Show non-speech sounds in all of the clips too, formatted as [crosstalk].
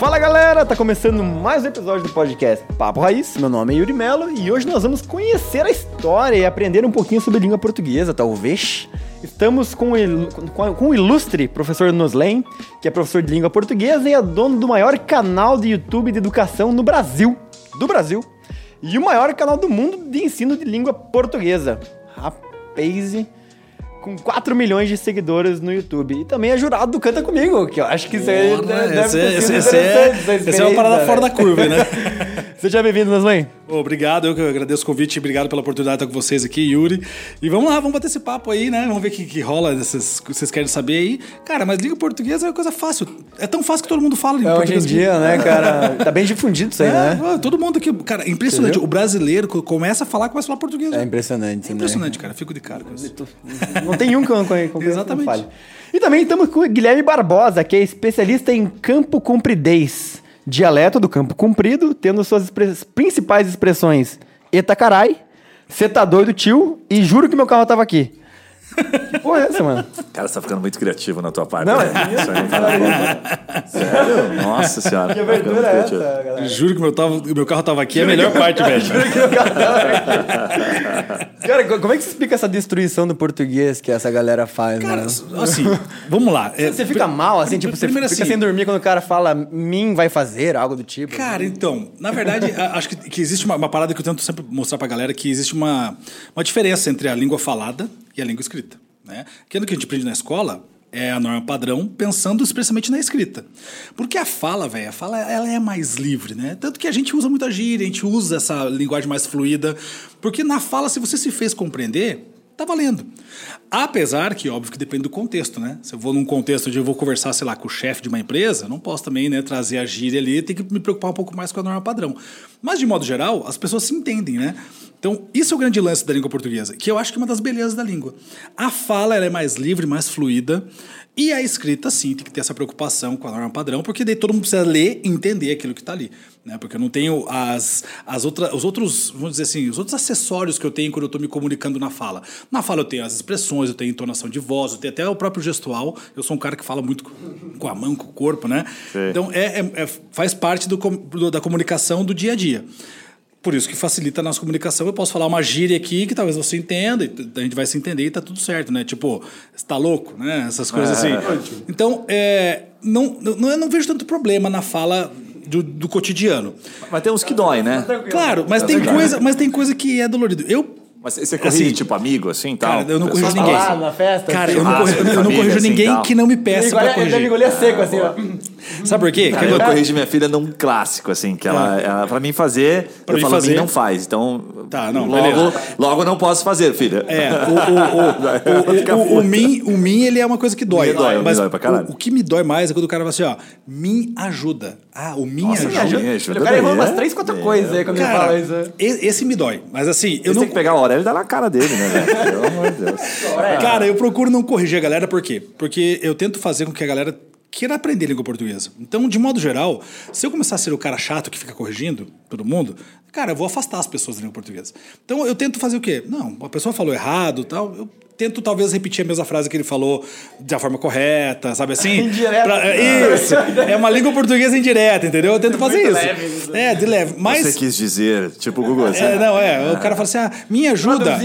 Fala galera, tá começando mais um episódio do podcast Papo Raiz. Meu nome é Yuri Melo e hoje nós vamos conhecer a história e aprender um pouquinho sobre língua portuguesa, talvez. Estamos com il- com o ilustre professor Noslen, que é professor de língua portuguesa e é dono do maior canal de YouTube de educação no Brasil. Do Brasil. E o maior canal do mundo de ensino de língua portuguesa. Rapaz, com 4 milhões de seguidores no YouTube. E também é jurado do Canta Comigo, que eu acho que isso aí deve, esse, ter esse, sido esse é, essa esse é uma experiência, parada fora da velho. curva, né? [laughs] Seja bem-vindo, Noslen. Obrigado, eu que agradeço o convite, obrigado pela oportunidade de estar com vocês aqui, Yuri. E vamos lá, vamos bater esse papo aí, né? Vamos ver o que, que rola, que vocês querem saber aí. Cara, mas língua portuguesa é uma coisa fácil. É tão fácil que todo mundo fala língua É, hoje em dia, né, [laughs] cara? Tá bem difundido isso aí, É, né? todo mundo aqui, cara, é impressionante. Entendeu? O brasileiro co- começa a falar, começa a falar português. É né? impressionante, É impressionante, cara. Fico de cara com isso. né? Não tem um com, [laughs] com, com Exatamente. E também estamos com o Guilherme Barbosa, que é especialista em campo compridez. Dialeto do campo comprido, tendo suas expre- principais expressões Eta carai, cê tá doido tio e juro que meu carro tava aqui. Que porra é essa, mano? Cara, você tá ficando muito criativo na tua parte. Não, né? é Isso aí tá- Sério? Nossa senhora. Que tá abertura é essa, galera? Juro que meu, tava, meu carro tava aqui, é a melhor parte, [laughs] velho. Cara, co- como é que você explica essa destruição do português que essa galera faz, Cara, né? assim, vamos lá. É, Você fica mal, assim, tipo, você primeiro fica assim- sem dormir quando o cara fala mim vai fazer, algo do tipo. Cara, então, na verdade, a- acho que, que existe uma, uma parada que eu tento sempre mostrar pra galera que existe uma, uma diferença entre a língua falada a língua escrita. Né? Aquilo que a gente aprende na escola é a norma padrão, pensando especialmente na escrita. Porque a fala, velho, a fala ela é mais livre, né? Tanto que a gente usa muita gíria, a gente usa essa linguagem mais fluida. Porque na fala, se você se fez compreender, tá valendo. Apesar que, óbvio, que depende do contexto, né? Se eu vou num contexto onde eu vou conversar, sei lá, com o chefe de uma empresa, não posso também né, trazer a gíria ali, tem que me preocupar um pouco mais com a norma padrão. Mas, de modo geral, as pessoas se entendem, né? Então, isso é o grande lance da língua portuguesa, que eu acho que é uma das belezas da língua. A fala ela é mais livre, mais fluida, e a escrita, sim, tem que ter essa preocupação com a norma padrão, porque daí todo mundo precisa ler e entender aquilo que está ali. Né? Porque eu não tenho as, as outra, os outros, vamos dizer assim, os outros acessórios que eu tenho quando eu estou me comunicando na fala. Na fala eu tenho as expressões, eu tenho entonação de voz, eu tenho até o próprio gestual. Eu sou um cara que fala muito com- a mão, com o corpo, né? Sim. Então, é, é- é- faz parte do, do- da comunicação do dia a dia. Por isso que facilita a nossa comunicação. Eu posso falar uma gíria aqui que talvez você entenda, e a gente vai se entender e tá tudo certo, né? Tipo, você tá louco, né? Essas coisas assim. Então, é, não, não, eu não vejo tanto problema na fala do, do cotidiano. Mas tem uns que dói, né? Claro, mas tem, coisa, mas tem coisa que é dolorido. Eu Mas você corrige, Assim, tipo, amigo, assim, tal? Cara, eu não corrijo ninguém. falar na festa, Cara, assim, eu não, corri- eu não- eu corrijo assim, ninguém tal. que não me peça pra Ele deve corrigir. engolir seco, assim, ó. [laughs] Sabe por quê? Cara, eu corrijo minha filha num clássico, assim, que ela, ela pra mim fazer, Pra eu mim falo, fazer. mim não faz. Então, Tá, não, logo, beleza. logo não posso fazer, filha. É, o, o, o, [laughs] o, o, o, mim, o mim, ele é uma coisa que dói. Me dói, me mas dói pra caralho. O, o que me dói mais é quando o cara fala assim, ó, me ajuda. Ah, o me Nossa, ajuda. me ajuda. o cara errou umas é? três, quatro É. coisas aí quando ele fala Cara, isso. e- esse me dói. Mas assim, eu Você não... tem que pegar a hora e dar na cara dele, né, velho? Pelo amor de Deus. [laughs] Cara, eu procuro não corrigir a galera, por quê? Porque eu tento fazer com que a galera queira aprender língua portuguesa. Então, de modo geral, se eu começar a ser o cara chato que fica corrigindo todo mundo, cara, eu vou afastar as pessoas da língua portuguesa. Então, eu tento fazer o quê? Não, a pessoa falou errado tal, eu tento talvez repetir a mesma frase que ele falou da forma correta, sabe assim? [laughs] Indireta. Pra- é, isso. É uma língua portuguesa indireta, entendeu? Eu tento fazer Muito isso. leve isso. É, de leve. Mas. Você quis dizer, tipo o Google, assim. É, não, é. O cara fala assim: ah, me ajuda.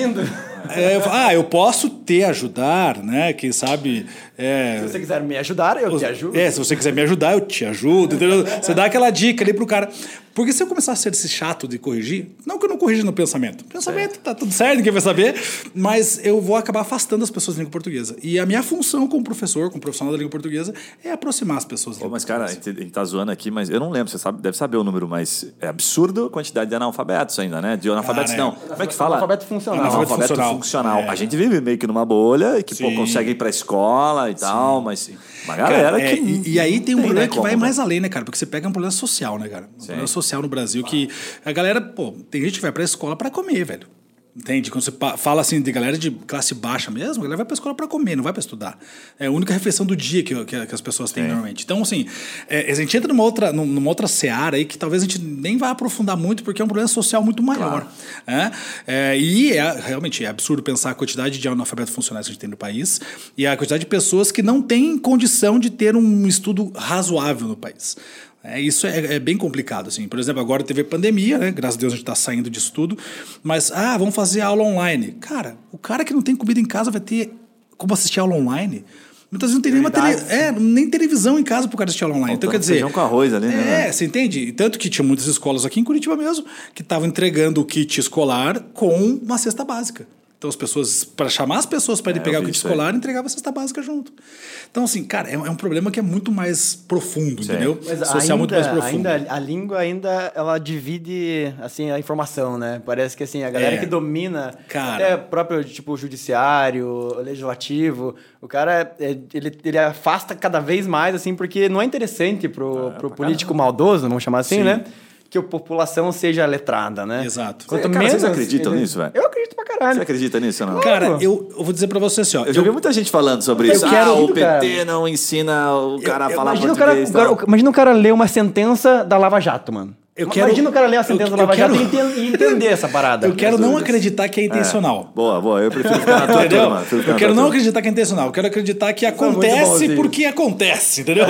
É, eu ah, eu posso te ajudar, né? Quem sabe. É, Se você quiser me ajudar, eu te ajudo. é, se você quiser me ajudar, eu te ajudo, entendeu? [laughs] Você dá aquela dica ali pro cara. Porque se eu começar a ser esse chato de corrigir, não que eu não corrija no pensamento. Pensamento tá tudo certo, ninguém vai saber, mas eu vou acabar afastando as pessoas da língua portuguesa. E a minha função como professor, como profissional da língua portuguesa, é aproximar as pessoas da Pô, língua mas, cara, a gente, a gente tá zoando aqui, mas eu não lembro, você sabe, deve saber o número, mas é absurdo a quantidade de analfabetos ainda, né? De analfabetos, Cara, é. não. Como é que fala? Analfabeto funcional. Analfabeto, Analfabeto funcional. funcional. É. A gente vive meio que numa bolha e que, pô, consegue ir pra escola e tal, mas uma Cara, galera é, que... e, e aí tem um tem, problema né, que como, vai né? mais além, né, cara? Porque você pega um problema social, né, cara? Um problema social no Brasil que a galera, pô, tem gente que vai pra escola pra comer, velho. Entende? Quando você fala assim de galera de classe baixa mesmo, a galera vai pra escola pra comer, não vai pra estudar. É a única refeição do dia que, que, que as pessoas têm normalmente. Então, assim, é, a gente entra numa outra, num- numa outra seara aí que talvez a gente nem vá aprofundar muito, porque é um problema social muito maior. né? É, e é, realmente é absurdo pensar a quantidade de analfabetos funcionais que a gente tem no país e a quantidade de pessoas que não têm condição de ter um estudo razoável no país. É, isso é, é, bem complicado, assim. Por exemplo, agora teve pandemia, né? Graças a Deus a gente está saindo disso tudo. Mas, ah, vamos fazer aula online. Cara, o cara que não tem comida em casa vai ter como assistir aula online? Muitas vezes não tem nenhuma tele... é, nem televisão em casa para o cara assistir aula online. então, quer dizer. Feijão com arroz ali, né? É, você entende? Tanto que tinha muitas escolas aqui em Curitiba mesmo que estavam entregando o kit escolar com uma cesta básica. Então as pessoas, para chamar as pessoas para ir é, pegar o kit escolar, entregava a cesta básica junto. Então, assim, cara, é, é, um problema que é muito mais profundo, Sim. entendeu? Mas Social ainda, muito mais profundo. Ainda, a língua ainda ela divide assim, a informação, né? Parece que assim, a galera é. que domina cara. até próprio tipo judiciário, legislativo, o cara é, ele, ele afasta cada vez mais, assim, porque não é interessante pro, ah, pro político caramba. maldoso, vamos chamar assim, Sim. né? Que a população seja letrada, né? Exato. Quanto cara, menos vocês acreditam ele... nisso, velho? Eu acredito pra caralho. Você acredita nisso ou não? Cara, eu, eu vou dizer pra você assim, ó. Eu, já vi muita gente falando sobre isso. Quero, ah, o PT cara. não ensina o cara eu, a falar imagina português. O cara, o cara, imagina o cara ler uma sentença da Lava Jato, mano. Eu quero, Imagina o cara ler a sentença eu, Jato quero, e entender essa parada. Eu quero não acreditar que é intencional. É. Boa, boa. Eu prefiro ficar na tua turma. Eu quero não acreditar que é intencional. Eu quero acreditar que acontece porque acontece, entendeu?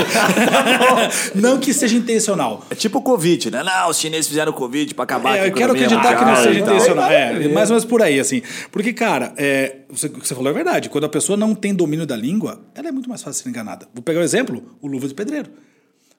[laughs] não que seja intencional. É tipo o Covid, né? Não, os chineses fizeram o Covid pra acabar é, Eu quero acreditar que não seja intencional. É, mais ou menos por aí, assim. Porque, cara, é, você, o que você falou é verdade. Quando a pessoa não tem domínio da língua, ela é muito mais fácil de ser enganada. Vou pegar um exemplo, o Luva de Pedreiro.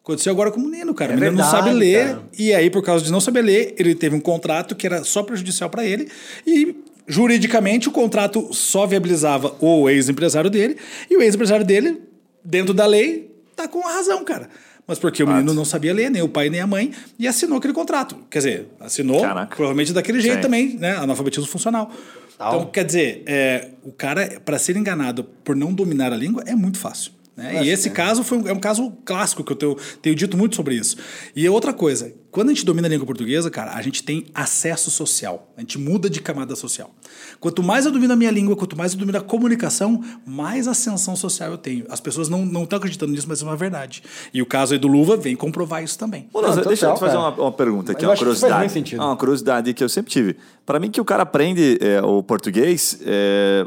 Aconteceu agora com o menino, cara. É o menino verdade, não sabe ler. Cara. E aí, por causa de não saber ler, ele teve um contrato que era só prejudicial para ele. E juridicamente o contrato só viabilizava o ex-empresário dele. E o ex-empresário dele, dentro da lei, tá com a razão, cara. Mas porque o menino não sabia ler, nem o pai nem a mãe, e assinou aquele contrato. Quer dizer, assinou Caraca. provavelmente daquele jeito Sim. também, né? Analfabetismo funcional. Então, quer dizer, é, o cara, para ser enganado por não dominar a língua, é muito fácil. Né? E esse é. caso foi, é um caso clássico que eu tenho, tenho dito muito sobre isso. E outra coisa, quando a gente domina a língua portuguesa, cara, a gente tem acesso social. A gente muda de camada social. Quanto mais eu domino a minha língua, quanto mais eu domino a comunicação, mais ascensão social eu tenho. As pessoas não estão acreditando nisso, mas é uma verdade. E o caso aí do Luva vem comprovar isso também. Não, deixa eu te fazer uma, uma, pergunta aqui, uma curiosidade. uma curiosidade que eu sempre tive. Para mim, que o cara aprende é, o português. É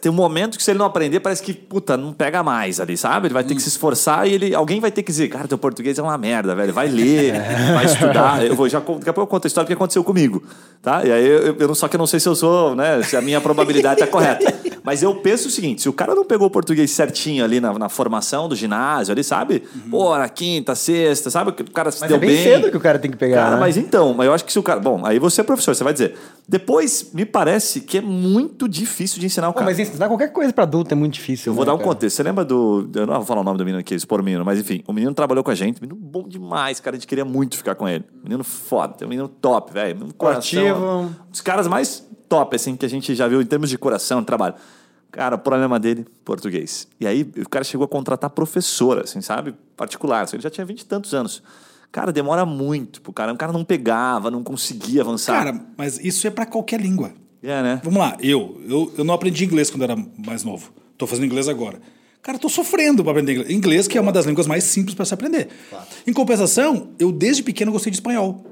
tem um momento que se ele não aprender, parece que, puta, não pega mais ali, sabe? Ele vai ter que se esforçar e ele, alguém vai ter que dizer, cara, teu português é uma merda, velho. Vai ler, [laughs] vai estudar. Eu vou já, daqui a pouco eu conto a história que aconteceu comigo, tá? E aí, eu, eu, só que eu não sei se eu sou, né, se a minha probabilidade é correta. Mas eu penso o seguinte, se o cara não pegou o português certinho ali na, na formação do ginásio, ali, sabe? Uhum. Pô, na quinta, sexta, sabe? O cara se mas deu é bem. bem cedo que o cara tem que pegar, cara, né? mas então, mas eu acho que se o cara... Bom, aí você é professor, você vai dizer. Depois, me parece que é muito difícil de ensinar o cara. Pô, mas ensinar qualquer coisa para adulto é muito difícil. Eu vou né, dar um cara? contexto. Você lembra do. Eu não vou falar o nome do menino aqui, expor o menino, mas enfim, o menino trabalhou com a gente, menino bom demais, cara. A gente queria muito ficar com ele. Menino foda, menino top, velho. Um coração. Um dos caras mais top, assim, que a gente já viu em termos de coração, trabalho. Cara, o problema dele, português. E aí o cara chegou a contratar professora, assim, sabe? Particular. Assim, ele já tinha vinte e tantos anos. Cara, demora muito pro cara. O cara não pegava, não conseguia avançar. Cara, mas isso é para qualquer língua. É, né? Vamos lá, eu, eu, eu não aprendi inglês quando era mais novo. Tô fazendo inglês agora. Cara, tô sofrendo para aprender inglês. Inglês, que é uma das línguas mais simples para se aprender. Claro. Em compensação, eu desde pequeno gostei de espanhol.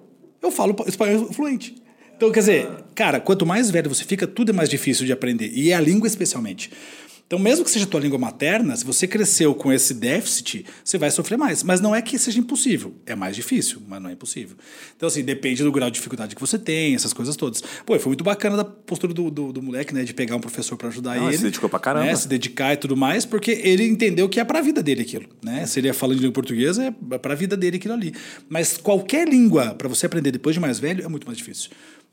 Eu falo espanhol fluente. Então, quer dizer, cara, quanto mais velho você fica, tudo é mais difícil de aprender. E é a língua especialmente. Então, mesmo que seja tua língua materna, se você cresceu com esse déficit, você vai sofrer mais. Mas não é que seja impossível. É mais difícil, mas não é impossível. Então, assim, depende do grau de dificuldade que você tem, essas coisas todas. Pô, foi muito bacana da postura do, do, do moleque, né? De pegar um professor para ajudar não, ele. se dedicou pra caramba. Né, se dedicar e tudo mais, porque ele entendeu que é pra vida dele aquilo, né? Se ele é falando de língua portuguesa, é pra vida dele aquilo ali. Mas qualquer língua, para você aprender depois de mais velho, é muito mais difícil.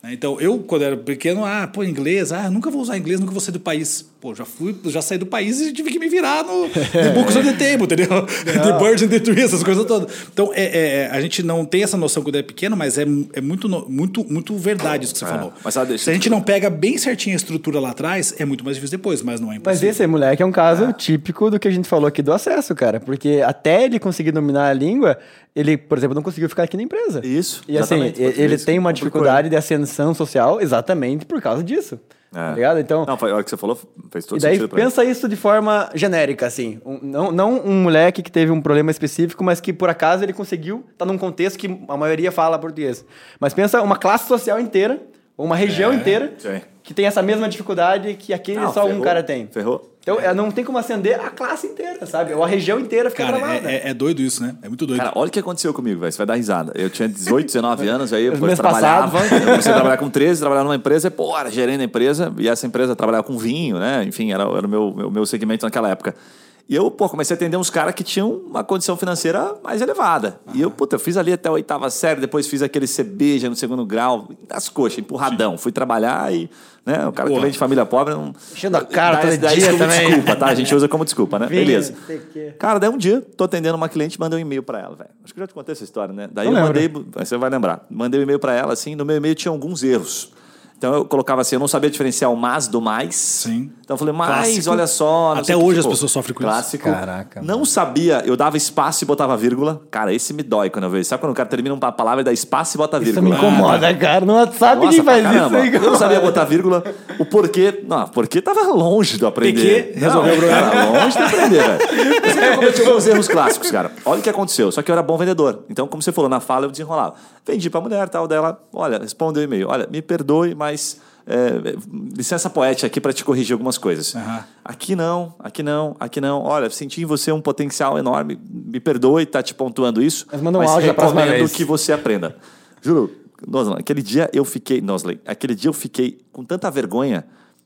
Né? Então, eu, quando era pequeno, ah, pô, inglês, ah, nunca vou usar inglês, nunca vou sair do país. Pô, já fui, já saí do país e tive que me virar no The Books on the Table, entendeu? [laughs] the Birds and the Trees, essas coisas todas. Então, é, é, é, a gente não tem essa noção quando é pequeno, mas é, é muito, muito, muito verdade isso que você é, falou. Mas, sabe, Se a gente não pega bem certinho a estrutura lá atrás, é muito mais difícil depois, mas não é impossível. Mas esse moleque é um caso é. típico do que a gente falou aqui do acesso, cara. Porque até ele conseguir dominar a língua, ele, por exemplo, não conseguiu ficar aqui na empresa. Isso. E assim, ele tem uma dificuldade de ascensão social exatamente por causa disso. É. Tá ligado? Então, não, foi, a hora que você falou fez todo e daí, sentido. pensa isso de forma genérica, assim. Um, não, não um moleque que teve um problema específico, mas que por acaso ele conseguiu estar tá num contexto que a maioria fala português. Mas pensa uma classe social inteira Ou uma região é, inteira sim. que tem essa mesma dificuldade que aquele não, só ferrou, um cara tem. Ferrou. Então, é. não tem como acender a classe inteira, sabe? Ou a região inteira fica Cara, travada. É, é, doido isso, né? É muito doido. Cara, olha o que aconteceu comigo, velho. Você vai dar risada. Eu tinha 18, 19 anos, aí depois trabalhava. eu comecei a trabalhar com 13, trabalhar numa empresa, e, pô, era gerente da empresa, e essa empresa trabalhava com vinho, né? Enfim, era, era o meu, meu, meu segmento naquela época. E eu, pô, comecei a atender uns caras que tinham uma condição financeira mais elevada. Uhum. E eu, puta, eu fiz ali até a oitava série, depois fiz aquele CB já no segundo grau, nas coxas, empurradão. Sim. Fui trabalhar e, né, o cara Porra. que vem de família pobre não. Enchendo a cara todo dá dia também. desculpa, tá? A gente usa como desculpa, né? Vinha, Beleza. Cara, daí um dia, tô atendendo uma cliente, mandei um e-mail pra ela, velho. Acho que eu já te contei essa história, né? Daí não eu lembro. mandei, você vai lembrar. Mandei um e-mail pra ela, assim, no meu e-mail tinha alguns erros. Então eu colocava assim, eu não sabia diferenciar o mas do mais. Sim. Então eu falei, mas, clássico. olha só. Até hoje que, tipo, as pessoas sofrem com clássico. isso. Caraca. Não mano. sabia, eu dava espaço e botava vírgula. Cara, esse me dói quando eu vejo. Sabe quando o cara termina uma palavra e dá espaço e bota vírgula? Isso me incomoda, ah, cara. Não sabe Nossa, quem faz isso aí. Eu não sabia botar vírgula. O porquê. Não, porquê tava longe de eu aprender. Porquê? Resolveu o problema. Era longe de aprender, velho. Mas eu cometi alguns [laughs] erros clássicos, cara. Olha o que aconteceu. Só que eu era bom vendedor. Então, como você falou, na fala eu desenrolava. Vendi pra mulher tal dela. Olha, respondeu o e-mail. Olha, me perdoe, mas é, licença poética aqui para te corrigir algumas coisas. Uhum. Aqui não, aqui não, aqui não. Olha, senti em você um potencial enorme. Me perdoe estar tá te pontuando isso. Mas manda um mas áudio recomendo que você aprenda. Juro, Nosley, aquele dia eu fiquei, Nosley, aquele dia eu fiquei com tanta vergonha,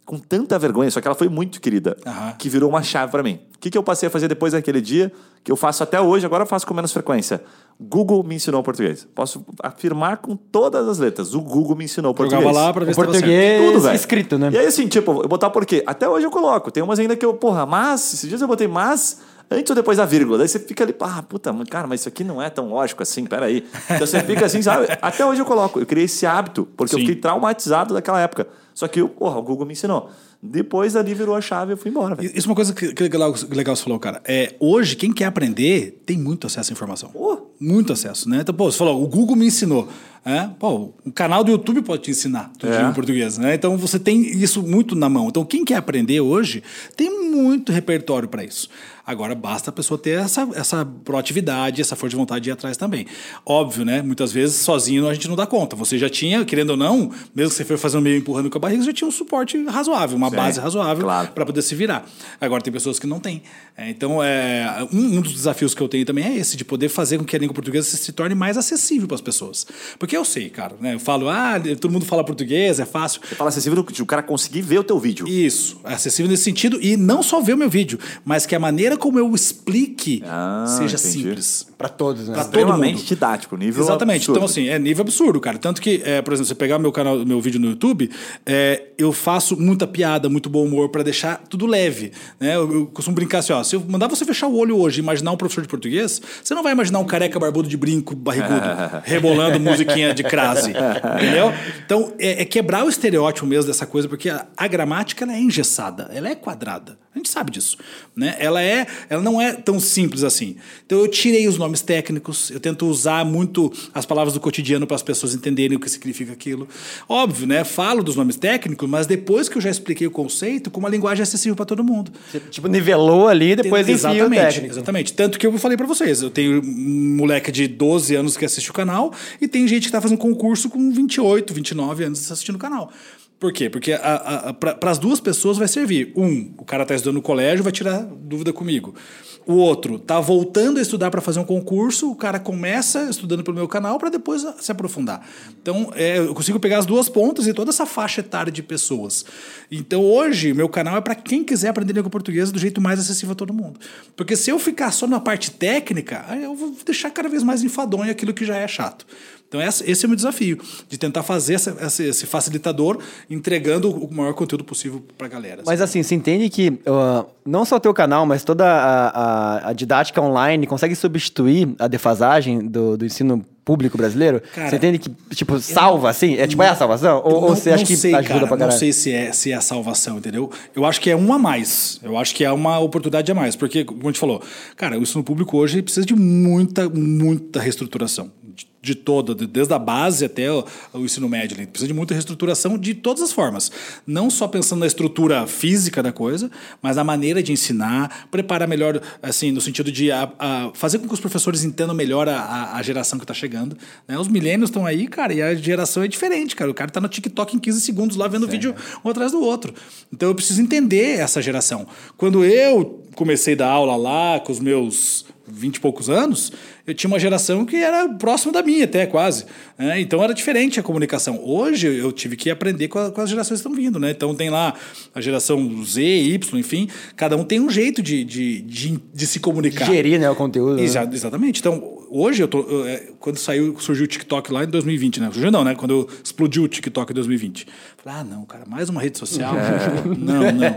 com tanta vergonha, só que ela foi muito querida, uhum. que virou uma chave para mim. O que, que eu passei a fazer depois daquele dia, que eu faço até hoje, agora eu faço com menos frequência. Google me ensinou português. Posso afirmar com todas as letras. O Google me ensinou português. Jogava lá pra ver o se português Tudo, velho. escrito, né? E aí, assim, tipo, eu botar por quê? Até hoje eu coloco. Tem umas ainda que eu, porra, mas, esses dias eu botei mas antes ou depois da vírgula. Daí você fica ali, ah, puta, cara, mas isso aqui não é tão lógico assim, peraí. Então você fica assim, sabe? [laughs] Até hoje eu coloco. Eu criei esse hábito, porque Sim. eu fiquei traumatizado daquela época. Só que, porra, o Google me ensinou. Depois ali virou a chave e eu fui embora. Véio. Isso é uma coisa que, que legal, legal você falou, cara. É, hoje, quem quer aprender tem muito acesso à informação. Muito acesso, né? Então, pô, você falou, o Google me ensinou. É? Pô, um canal do YouTube pode te ensinar tudo é. em português, né? Então você tem isso muito na mão. Então quem quer aprender hoje tem muito repertório para isso. Agora basta a pessoa ter essa, essa proatividade, essa força de vontade de ir atrás também. Óbvio, né? Muitas vezes sozinho a gente não dá conta. Você já tinha, querendo ou não, mesmo que você for fazendo meio empurrando com a barriga, já tinha um suporte razoável, uma Sim, base razoável claro. para poder se virar. Agora tem pessoas que não têm. É, então, é, um, um, dos desafios que eu tenho também é esse, de poder fazer com que a língua portuguesa se torne mais acessível para as pessoas. Porque eu sei, cara, né? Eu falo, ah, todo mundo fala português, é fácil. Você fala acessível o cara conseguir ver o teu vídeo. Isso, é acessível nesse sentido e não só ver o meu vídeo, mas que a maneira como eu explique ah, seja entendi. simples. Para todos, né? Para todo mundo. didático, nível Exatamente. Absurdo. Então, assim, é nível absurdo, cara. Tanto que, é, por exemplo, você pegar meu canal, meu vídeo no YouTube, é, eu faço muita piada, muito bom humor para deixar tudo leve. Né? Eu, eu, costumo brincar assim, ó, se eu mandar você fechar o olho hoje e imaginar um professor de português, você não vai imaginar um careca barbudo de brinco, barrigudo, [laughs] rebolando musiquinha de crase. entendeu? Então, é, é, quebrar o estereótipo mesmo dessa coisa, porque a, a gramática é engessada, ela é quadrada. A gente sabe disso. Né? Ela, é, ela não é tão simples assim. Então eu tirei os nomes técnicos, eu tento usar muito as palavras do cotidiano para as pessoas entenderem o que significa aquilo. Óbvio, né? Falo dos nomes técnicos, mas depois que eu já expliquei o conceito, com uma linguagem acessível para todo mundo. Você, tipo, nivelou ali, depois Exatamente, exatamente. Tanto que eu falei para vocês, eu tenho um moleque de 12 anos que assiste o canal e tem gente que está fazendo concurso com 28, 29 anos assistindo o canal. Por quê? Porque para as duas pessoas vai servir. Um, o cara está estudando no colégio, vai tirar dúvida comigo. O outro está voltando a estudar para fazer um concurso, o cara começa estudando pelo meu canal para depois se aprofundar. Então, é, eu consigo pegar as duas pontas e toda essa faixa etária de pessoas. Então, hoje, meu canal é para quem quiser aprender língua portuguesa do jeito mais acessível a todo mundo. Porque se eu ficar só na parte técnica, eu vou deixar cada vez mais enfadonho aquilo que já é chato. Então, esse é o meu desafio, de tentar fazer essa, esse facilitador entregando o maior conteúdo possível para a galera. Mas assim, você entende que uh, não só o teu canal, mas toda a, a, a, didática online consegue substituir a defasagem do, do ensino público brasileiro? Cara, você entende que, tipo, salva, assim? É tipo, é a salvação? Ou, não, ou você acha que sei, ajuda cara, pra caralho? Não sei se é, se é a salvação, entendeu? Eu acho que é um a mais. Eu acho que é uma oportunidade a mais. Porque, como a gente falou, cara, o ensino público hoje precisa de muita, muita reestruturação de toda, desde a base até o, o ensino médio. Ele precisa de muita reestruturação de todas as formas. Não só pensando na estrutura física da coisa, mas a maneira de ensinar, preparar melhor, assim, no sentido de a, a fazer com que os professores entendam melhor a, a geração que está chegando. Né? Os milênios estão aí, cara, e a geração é diferente, cara. O cara está no TikTok em 15 segundos lá vendo Sim. vídeo um atrás do outro. Então eu preciso entender essa geração. Quando eu comecei a dar aula lá com os meus vinte e poucos anos, eu tinha uma geração que era próxima da minha até, quase. Né? Então era diferente a comunicação. Hoje eu tive que aprender com, a, com, as gerações que estão vindo. Né? Então tem lá a geração Z, Y, enfim, cada um tem um jeito de, de, de, de se comunicar. Gerir né, o conteúdo. Exa né? Exatamente. Então, hoje, eu tô, eu, é, quando saiu, surgiu o TikTok lá em 2020, né? Surgiu não, né? Quando explodiu o TikTok em 2020. Falei, ah, não, cara, mais uma rede social. É. [laughs] Não, não.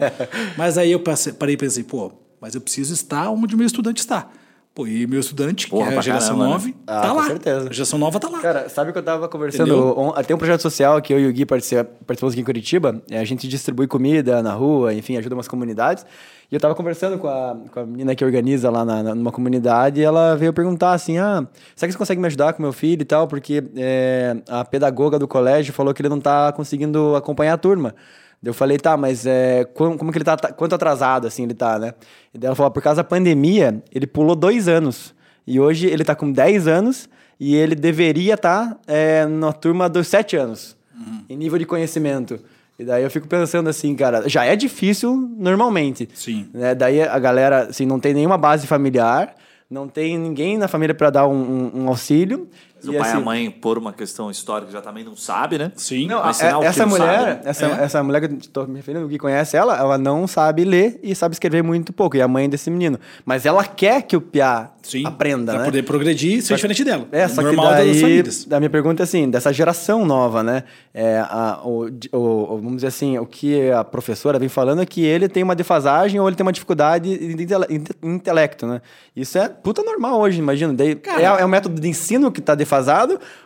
Mas aí eu parei e pensei, pô, mas eu preciso estar onde o meu estudante está. Pô, e meu estudante, Porra, que é a geração caramba, 9, né? tá ah, lá. Com certeza. A geração nova tá lá. Cara, sabe que eu tava conversando? On, tem um projeto social que eu e o Gui participamos aqui em Curitiba. É, a gente distribui comida na rua, enfim, ajuda umas comunidades. E eu tava conversando com a, com a menina que organiza lá na, na, numa comunidade e ela veio perguntar assim: ah, será que você consegue me ajudar com meu filho e tal? Porque é, a pedagoga do colégio falou que ele não tá conseguindo acompanhar a turma. Eu falei, tá, mas é, como, como que ele tá, quanto atrasado assim ele tá, né? E daí ela falou, por causa da pandemia, ele pulou dois anos. E hoje ele tá com 10 anos e ele deveria estar tá, é, na turma dos 7 anos, uhum. em nível de conhecimento. E daí eu fico pensando assim, cara, já é difícil normalmente. Sim. Né? Daí a galera, assim, não tem nenhuma base familiar, não tem ninguém na família para dar um, um, um auxílio. Mas o pai assim, e a mãe, por uma questão histórica, já também não sabe, né? Sim. Não, a, essa mulher, sabe, né? essa, é. essa mulher que eu estou me referindo, que conhece ela, ela não sabe ler e sabe escrever muito pouco. E a mãe desse menino. Mas ela quer que o Piá Sim, aprenda, pra né? poder progredir e ser diferente dela. É, só Normal que daí, da minha pergunta é assim, dessa geração nova, né? É, a, o, o, vamos dizer assim, o que a professora vem falando é que ele tem uma defasagem ou ele tem uma dificuldade de intelecto, né? Isso é puta normal hoje, imagina. Daí, Cara, é, é o método de ensino que está defasado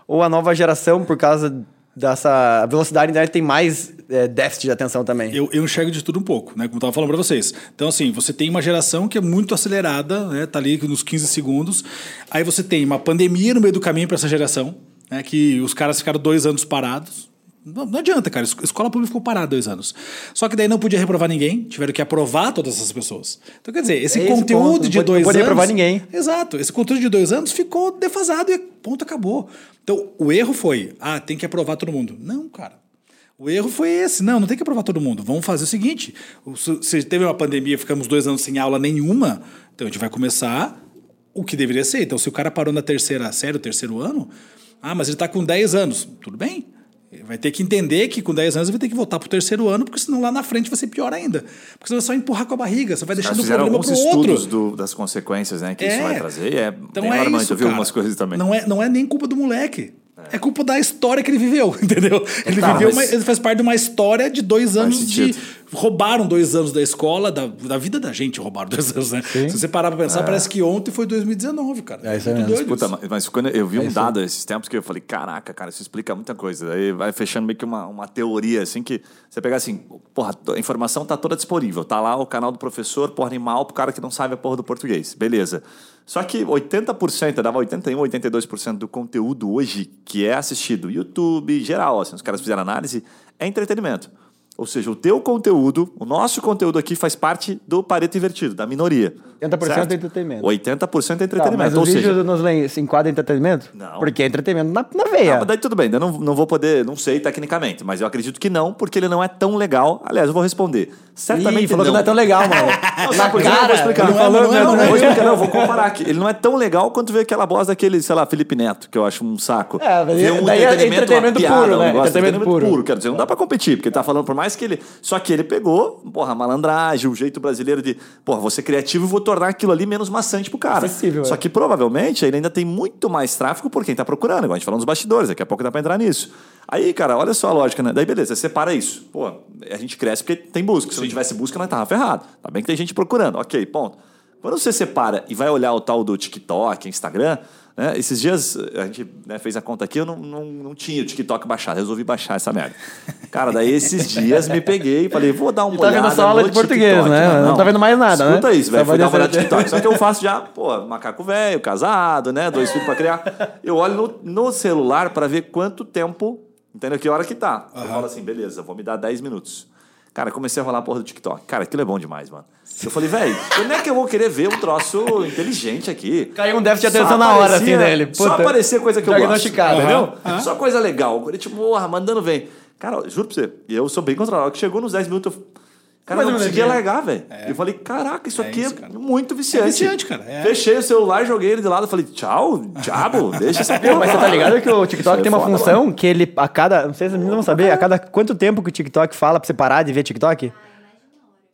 ou a nova geração, por causa dessa velocidade da internet, tem mais é, déficit de atenção também? Eu, eu enxergo de tudo um pouco, né? Como eu estava falando para vocês. Então, assim, você tem uma geração que é muito acelerada, né? Tá ali nos 15 segundos. Aí você tem uma pandemia no meio do caminho para essa geração, né? Que os caras ficaram dois anos parados. Não, não, adianta, cara. A escola pública ficou parada dois anos. Só que daí não podia reprovar ninguém, tiveram que aprovar todas essas pessoas. Então, quer dizer, esse, esse conteúdo ponto, de dois não anos. Não reprovar ninguém. Exato. Esse conteúdo de dois anos ficou defasado e ponto, acabou. Então, o erro foi: ah, tem que aprovar todo mundo. Não, cara. O erro foi esse. Não, não tem que aprovar todo mundo. Vamos fazer o seguinte: se teve uma pandemia, ficamos dois anos sem aula nenhuma, então a gente vai começar o que deveria ser. Então, se o cara parou na terceira série, o terceiro ano, ah, mas ele está com 10 anos. Tudo bem. Vai ter que entender que com 10 anos vai ter que voltar para o terceiro ano, porque senão lá na frente vai ser pior ainda. Porque você vai só empurrar com a barriga, você vai deixando o problema para o outro. estudos do, das consequências né, que é. isso vai trazer. É então bem é alarmante, isso, eu vi cara. algumas coisas também. Não é, não é nem culpa do moleque. É. é culpa da história que ele viveu, [laughs] entendeu? Ele tá, viveu, uma, ele faz parte de uma história de dois anos de roubaram dois anos da escola, da, da vida da gente roubaram [laughs] dois anos, né? Sim. Se você parar pra pensar, é. parece que ontem foi 2019, cara. É isso aí mesmo. Puta, mas quando eu vi é um dado esses tempos que eu falei, caraca, cara, isso explica muita coisa. Aí vai fechando meio que uma, uma teoria, assim, que você pegar assim, porra, a informação tá toda disponível. Tá lá o canal do professor, porra, animal, pro cara que não sabe a porra do português. Beleza. Só que 80%, dava 81, 82% do conteúdo hoje que é assistido, YouTube, geral, assim, os caras fizeram análise, é entretenimento. Ou seja, o teu conteúdo, o nosso conteúdo aqui faz parte do Pareto Invertido, da minoria. 80% certo? é entretenimento. 80% é entretenimento. Tá, mas o vídeo seja... nos se enquadra em entretenimento? Não. Porque é entretenimento na, na veia. Não, mas daí tudo bem, eu não, não vou poder, não sei tecnicamente, mas eu acredito que não, porque ele não é tão legal. Aliás, eu vou responder. Certamente Ih, falou não. que não é tão legal, mano. não, na cara, eu vou explicar. Não, falou, não, não, não, não, vou explicar, não, vou comparar aqui. Ele não é tão legal quanto ver aquela voz daquele, sei lá, Felipe Neto, que eu acho um saco. É, mas um daí entretenimento, é entretenimento piada, puro, né? Entretenimento puro. puro. Quer dizer, não dá pra competir, porque ele tá falando, por mais que ele... Só que ele pegou, porra, a malandragem, o jeito brasileiro de, porra, vou ser criativo e vou tornar aquilo ali menos maçante pro cara. Acessível, Só é. que provavelmente ele ainda tem muito mais tráfego por quem tá procurando, igual a gente falou nos bastidores, daqui a pouco dá pra entrar nisso. Aí, cara, olha só a lógica, né? Daí, beleza, você separa isso. Pô, a gente cresce porque tem busca. Se Sim. não tivesse busca, nós tava ferrado. Tá bem que tem gente procurando. Ok, ponto. Quando você separa e vai olhar o tal do TikTok, Instagram, Né? Esses dias a gente né, fez a conta aqui, eu não, não, não tinha o TikTok baixado, resolvi baixar essa merda. Cara, daí esses dias me peguei e falei, vou dar uma tá olhada. Tá vendo só aula de português, TikTok, né? Não, não tá vendo mais nada, escuta né? isso, velho. Fui dar uma olhada no TikTok. [laughs] Só que eu faço já, pô, macaco velho, casado, né? Dois filhos pra criar. Eu olho no, no celular para ver quanto tempo, entendeu? Que hora que tá. Uhum. Eu falo assim, beleza, vou me dar 10 minutos. Cara, comecei a rolar a porra do TikTok. Cara, aquilo é bom demais, mano. Eu falei, velho, como é que eu vou querer ver um troço inteligente aqui? Caiu um déficit de atenção na hora, assim, dele. Puta. Só aparecer coisa que eu gosto. Entendeu? Uhum. Só coisa legal. O algoritmo, porra, mandando bem. Cara, juro pra você, eu sou bem controlado. Que chegou nos 10 minutos, eu Cara, eu não conseguia largar, velho. É. Eu falei, caraca, isso é aqui isso, é muito viciante. É viciante, cara. É. Fechei o celular, joguei ele de lado, falei, tchau, diabo, [laughs] deixa essa porra. Mas você tá ligado que o TikTok tem uma foda, função mano. que ele, a cada, não sei se vocês vão saber, a cada quanto tempo que o TikTok fala pra você parar de ver TikTok?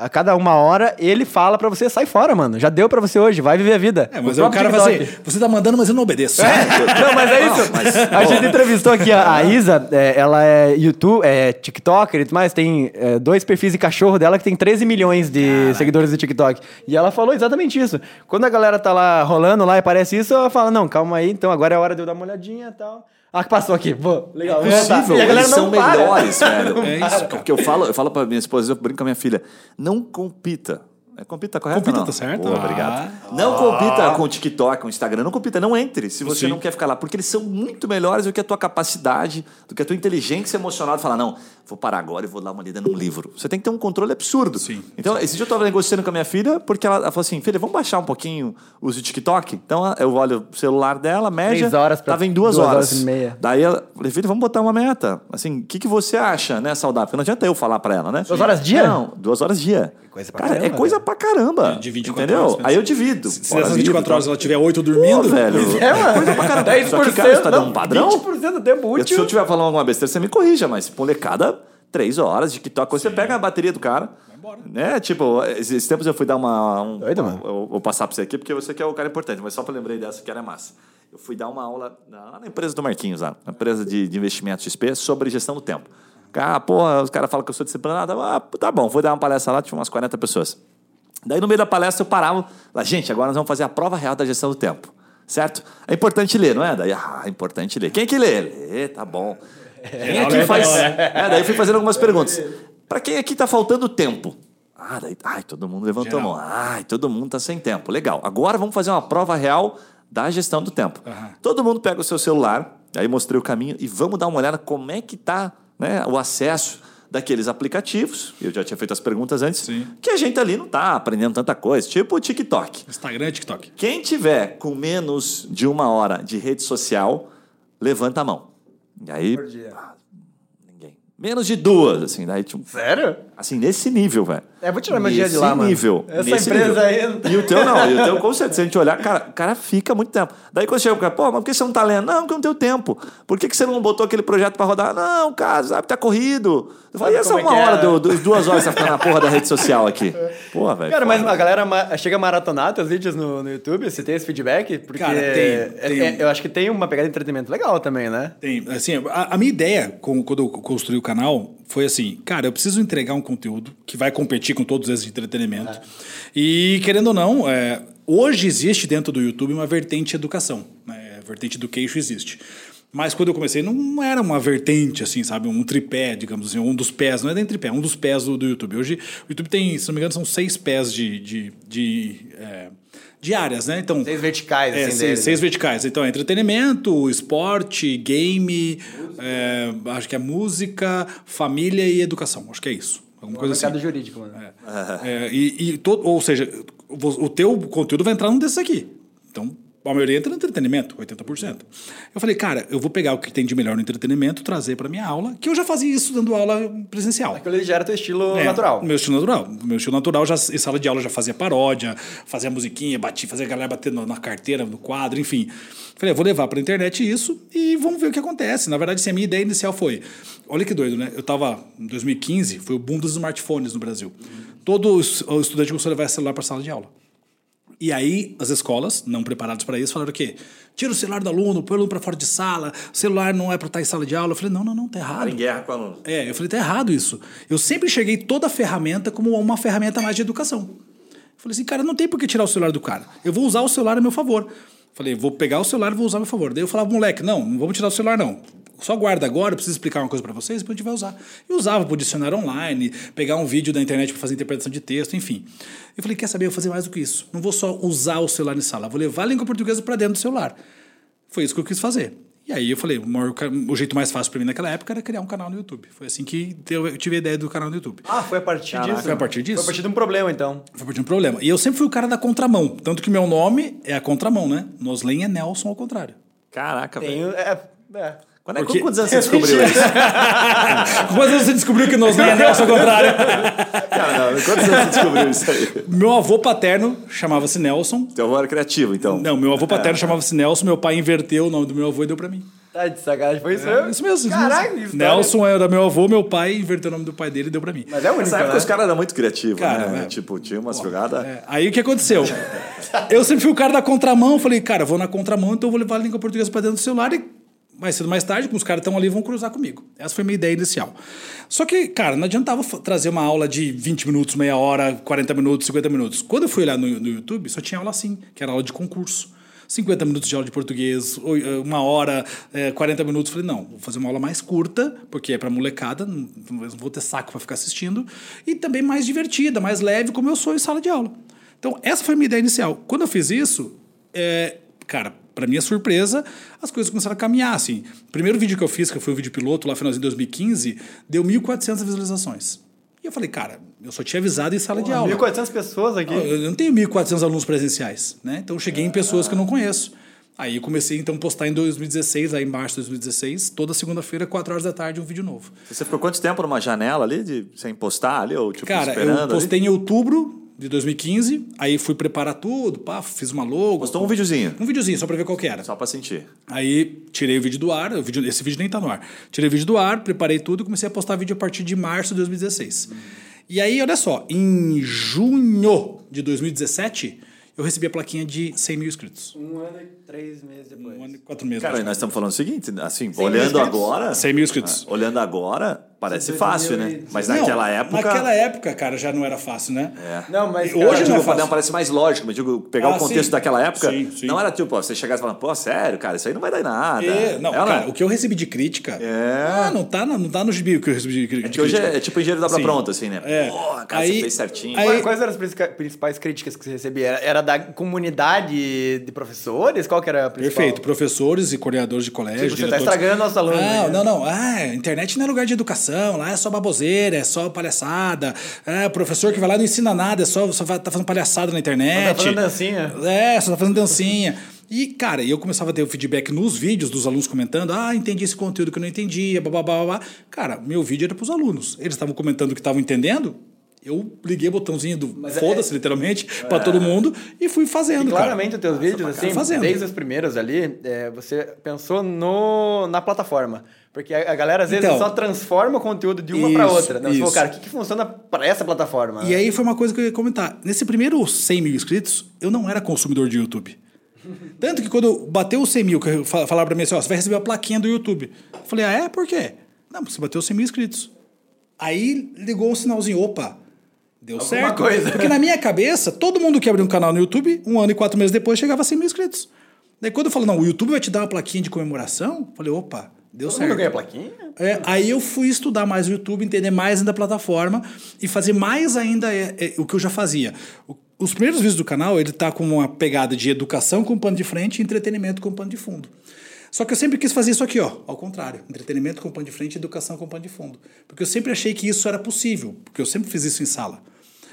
A cada uma hora ele fala para você, sai fora, mano. Já deu para você hoje, vai viver a vida. É, mas o, o cara vai assim, você tá mandando, mas eu não obedeço. É. não, mas é isso. [laughs] Não, mas, a gente entrevistou aqui a, a Isa, é, ela é YouTube, é TikToker e tudo mais, tem é, dois perfis de cachorro dela que tem 13 milhões de Caraca. seguidores do TikTok. E ela falou exatamente isso. Quando a galera tá lá rolando lá e aparece isso, ela fala, não, calma aí, então agora é a hora de eu dar uma olhadinha e tal. Ah, que passou aqui. Pô, legal. É possível. E a galera Eles são para. melhores, [laughs] velho. É isso. Porque eu falo, eu falo pra minha esposa, eu brinco com a minha filha, não compita é, compita, correto? Compita, não? tá certo. Pô, obrigado. Ah. Não compita com o TikTok, com o Instagram. Não compita, não entre se você Sim. não quer ficar lá. Porque eles são muito melhores do que a tua capacidade, do que a tua inteligência emocional de falar, não, vou parar agora e vou dar uma lida num livro. Você tem que ter um controle absurdo. Sim. Então, esse dia eu estava negociando com a minha filha, porque ela, ela, falou assim, filha, vamos baixar um pouquinho o uso de TikTok? Então, eu olho o celular dela, média, Três horas pra, tava em duas, duas horas. horas e meia. Daí, ela falei, filha, vamos botar uma meta. Assim, o que, que você acha, né, saudável? Porque não adianta eu falar para ela, né? Duas horas dia? Não, duas horas dia. Coisa pra Cara, é caramba, é coisa né? pra caramba. De 24 entendeu? horas. Aí eu divido. Se, se nessas 24 horas ela tiver 8 dormindo. Pô, velho. É, mano. Coisa pra caramba. 10%. Só que, cara, você tá dando um padrão? 20% do tempo útil. Se eu estiver falando alguma besteira, você me corrija, mas molecada, 3 horas de TikTok. Você pega a bateria do cara. Vai embora. Né? Tipo, esses tempos eu fui dar uma. Um, Doido, mano. Eu vou passar pra você aqui, porque você que é o cara importante, mas só pra lembrei dessa que era massa. Eu fui dar uma aula na, na empresa do Marquinhos, lá, na empresa de, de investimento XP, sobre gestão do tempo. Ah, porra, os caras falam que eu sou disciplinado. Ah, tá bom, vou dar uma palestra lá, tinha umas 40 pessoas. Daí, no meio da palestra, eu parava. Lá, gente, agora nós vamos fazer a prova real da gestão do tempo. Certo? É importante ler, não é? Daí, ah, é importante ler. Quem é que lê? Lê, tá bom. Aqui é faz. É, daí eu fui fazendo algumas perguntas. Para quem aqui tá faltando tempo? Ah, daí, ai, todo mundo levantou Geral. a mão. Ai, todo mundo tá sem tempo. Legal. Agora vamos fazer uma prova real da gestão do tempo. Uhum. Todo mundo pega o seu celular, aí mostrei o caminho e vamos dar uma olhada como é que tá né, o acesso daqueles aplicativos, eu já tinha feito as perguntas antes, Sim. que a gente ali não está aprendendo tanta coisa, tipo o TikTok. Instagram e TikTok. Quem tiver com menos de uma hora de rede social, levanta a mão. E aí. Por dia. Ah, ninguém. Menos de duas, assim. Daí, tipo, Sério? Assim, nesse nível, velho. É, vou tirar meu dia de lá, mano. nível. Essa nesse empresa nível. aí... E o teu não, e o teu, [laughs] com certeza, se a gente olhar, cara, cara fica muito tempo. Daí quando chega o cara, pô, mas por que você não tá lendo? Não, porque eu não tenho tempo. Por que, que você não botou aquele projeto pra rodar? Não, cara, sabe, tá corrido. Eu falei, essa é uma é hora, é? do, do, duas horas você ficar na porra da rede social aqui. [laughs] Porra, velho. Cara, mas a galera chega a maratonar teus vídeos no, no YouTube, você tem esse feedback? Porque cara, tem, é, tem. É, eu acho que tem uma pegada de entretenimento legal também, né? Tem. Assim, a, a minha ideia, com, quando eu construí o canal, foi assim, cara, eu preciso entregar um conteúdo que vai competir com todos esses entretenimento. É. E, querendo ou não, é, hoje existe dentro do YouTube uma vertente educação. Né? Vertente do queixo existe. Mas quando eu comecei, não era uma vertente, assim, sabe? Um tripé, digamos assim, um dos pés, não é nem tripé, um dos pés do, do YouTube. Hoje, o YouTube tem, se não me engano, são seis pés de. de, de é, de áreas, né? Então, seis verticais, é, assim, seis, seis, verticais. Então, é entretenimento, esporte, game, é, acho que é música, família e educação. Acho que é isso. Alguma coisa mercado assim. jurídico, mano. É. é e, e todo, ou seja, o teu conteúdo vai entrar num desses aqui. Então, a maioria entra no entretenimento, 80%. Eu falei, cara, eu vou pegar o que tem de melhor no entretenimento, trazer para minha aula, que eu já fazia isso dando aula presencial. Aquilo já era teu estilo é, natural. Meu estilo natural. Meu estilo natural, já, em sala de aula já fazia paródia, fazia musiquinha, batia, fazia a galera batendo na carteira, no quadro, enfim. Falei, eu vou levar para a internet isso e vamos ver o que acontece. Na verdade, assim, a minha ideia inicial foi, olha que doido, né? Eu estava em 2015, foi o boom dos smartphones no Brasil. Todo estudante começou a levar celular para a sala de aula. E aí, as escolas, não preparadas para isso, falaram o quê? Tira o celular do aluno, põe o aluno para fora de sala, o celular não é para estar em sala de aula. Eu falei, não, não, não, tá errado. em guerra com o aluno. É, eu falei, tá errado isso. Eu sempre cheguei toda a ferramenta como uma ferramenta mais de educação. Eu falei assim, cara, não tem por que tirar o celular do cara. Eu vou usar o celular a meu favor. Falei, vou pegar o celular e vou usar a meu favor. Daí eu falava, moleque, não, não vamos tirar o celular, não. Só guarda agora, eu preciso explicar uma coisa para vocês, depois a gente vai usar. E usava para dicionário online, pegar um vídeo da internet para fazer interpretação de texto, enfim. Eu falei, quer saber, eu vou fazer mais do que isso. Não vou só usar o celular em sala, vou levar a língua portuguesa para dentro do celular. Foi isso que eu quis fazer. E aí eu falei, o, maior, o jeito mais fácil para mim naquela época era criar um canal no YouTube. Foi assim que eu tive a ideia do canal no YouTube. Ah, foi a partir Caraca, disso? Foi a partir disso. Foi a partir de um problema, então. Foi a partir de um problema. E eu sempre fui o cara da contramão. Tanto que meu nome é a contramão, né? Noslen é Nelson ao contrário. Caraca, velho. É, é. Quando é, Porque... Quantos anos você descobriu isso? [laughs] quantos anos você descobriu que Noslen é Nelson ao contrário? Não, não. Quantos anos você descobriu isso aí? Meu avô paterno chamava-se Nelson. Teu avô era criativo, então? Não, meu avô paterno é. chamava-se Nelson. Meu pai inverteu o nome do meu avô e deu pra mim. Tá de sacanagem, foi isso é, mesmo? Isso mesmo. Caraca, isso Nelson era meu avô, meu pai inverteu o nome do pai dele e deu pra mim. Mas é o único, Nessa época né? os caras eram muito criativos, cara, né? É. Tipo, tinha umas jogadas... É. Aí o que aconteceu? eu sempre fui o cara da contramão, falei, cara, vou na contramão, então eu vou levar a língua portuguesa pra dentro do celular e mais cedo mais tarde, os caras estão ali, vão cruzar comigo. Essa foi a minha ideia inicial. Só que, cara, não adiantava trazer uma aula de 20 minutos, meia hora, 40 minutos, 50 minutos. Quando eu fui olhar no, no YouTube, só tinha aula assim, que era aula de concurso. 50 minutos de aula de português, eh, uma hora, é, eh, 40 minutos. Falei, não, vou fazer uma aula mais curta, porque é para molecada, não, não vou ter saco para ficar assistindo, e também mais divertida, mais leve, como eu sou em sala de aula. Então, essa foi a minha ideia inicial. Quando eu fiz isso, é, cara, para minha surpresa, as coisas começaram a caminhar. Assim. O primeiro vídeo que eu fiz, que foi o vídeo piloto, lá finalzinho de 2015, deu 1.400 visualizações. E eu falei, cara, eu só tinha avisado em sala Pô, de aula. 1.400 pessoas aqui. Eu não tenho 1.400 alunos presenciais, né? Então eu cheguei em pessoas que eu não conheço. Aí eu comecei então a postar em 2016, aí em março de 2016, toda segunda-feira, 4 horas da tarde, um vídeo novo. Você ficou quanto tempo numa janela ali, de, sem postar ali, ou tipo, Cara, esperando eu postei ali? em outubro de 2015, aí fui preparar tudo, pá, fiz uma logo. Postou um videozinho? Um videozinho, só pra ver qual que era. Só pra sentir. Aí tirei o vídeo do ar, o vídeo, esse vídeo nem tá no ar. Tirei o vídeo do ar, preparei tudo e comecei a postar vídeo a partir de março de 2016. Hum. E aí, olha só, em junho de 2017, eu recebi a plaquinha de 100 mil inscritos. Um ano e três meses depois. Um ano e quatro meses. Cara, nós estamos falando o seguinte, assim, olhando agora... 100 mil inscritos. Ah, olhando agora, Parece fácil, né? Mas naquela não, época. Naquela época, cara, já não era fácil, né? É. Não, mas. Cara, hoje não, é fácil. parece mais lógico, mas digo, pegar ah, o contexto sim. daquela época. Sim, sim. Não era tipo, você chegar e falar, pô, sério, cara, isso aí não vai dar em nada. É, não, ela... cara, o que eu recebi de crítica. É. Ah, não tá, não tá no gibi o que eu recebi de, crítica. É que hoje é, é tipo engenheiro da pronta, assim, né? É. Pô, cara, aí, você fez certinho. Aí, Quais eram as principais críticas que você recebia? Era da comunidade de professores? Qual que era a principal? Perfeito, professores e coordenadores de colégio. Tipo, você tá estragando nossos alunos. Não, não, não. Ah, internet não é lugar de educação, lá é só baboseira é só palhaçada. É, o professor que vai lá não ensina nada, é só, só tá fazendo palhaçada na internet. Só tá fazendo dancinha. É, só tá fazendo dancinha. E, cara, eu começava a ter o feedback nos vídeos dos alunos comentando: ah, entendi esse conteúdo que eu não entendia, blá, blá. Cara, meu vídeo era para os alunos. Eles estavam comentando que estavam entendendo, eu liguei o botãozinho do é- foda-se, é, literalmente, é, para todo mundo e fui fazendo. E claramente, os teus vídeos, assim, fazendo. desde os primeiros ali, é, você pensou no, na plataforma. Porque a, a galera às vezes então, só transforma o conteúdo de uma para outra. Não, né? você falou, cara, o que, que funciona para essa plataforma? E aí foi uma coisa que eu ia comentar. Nesse primeiro 100 mil inscritos, eu não era consumidor de YouTube. Tanto que quando bateu os 100 mil, que falaram para mim assim, ó, você vai receber a plaquinha do YouTube. Eu falei, ah, é? Por quê? Não, você bateu os 100 mil inscritos. Aí ligou o sinalzinho, opa, Deu Alguma certo. Coisa. Porque na minha cabeça, todo mundo que abriu um canal no YouTube, um ano e quatro meses depois, chegava a 100 mil inscritos. Daí quando eu falo, não, o YouTube vai te dar uma plaquinha de comemoração, eu falei, opa, deu todo certo. Mundo ganha plaquinha? É, aí eu fui estudar mais o YouTube, entender mais ainda a plataforma e fazer mais ainda é, é, o que eu já fazia. O, os primeiros vídeos do canal, ele tá com uma pegada de educação com pano de frente e entretenimento com pano de fundo. Só que eu sempre quis fazer isso aqui, ó, ao contrário. Entretenimento com pano de frente e educação com pano de fundo. Porque eu sempre achei que isso era possível, porque eu sempre fiz isso em sala.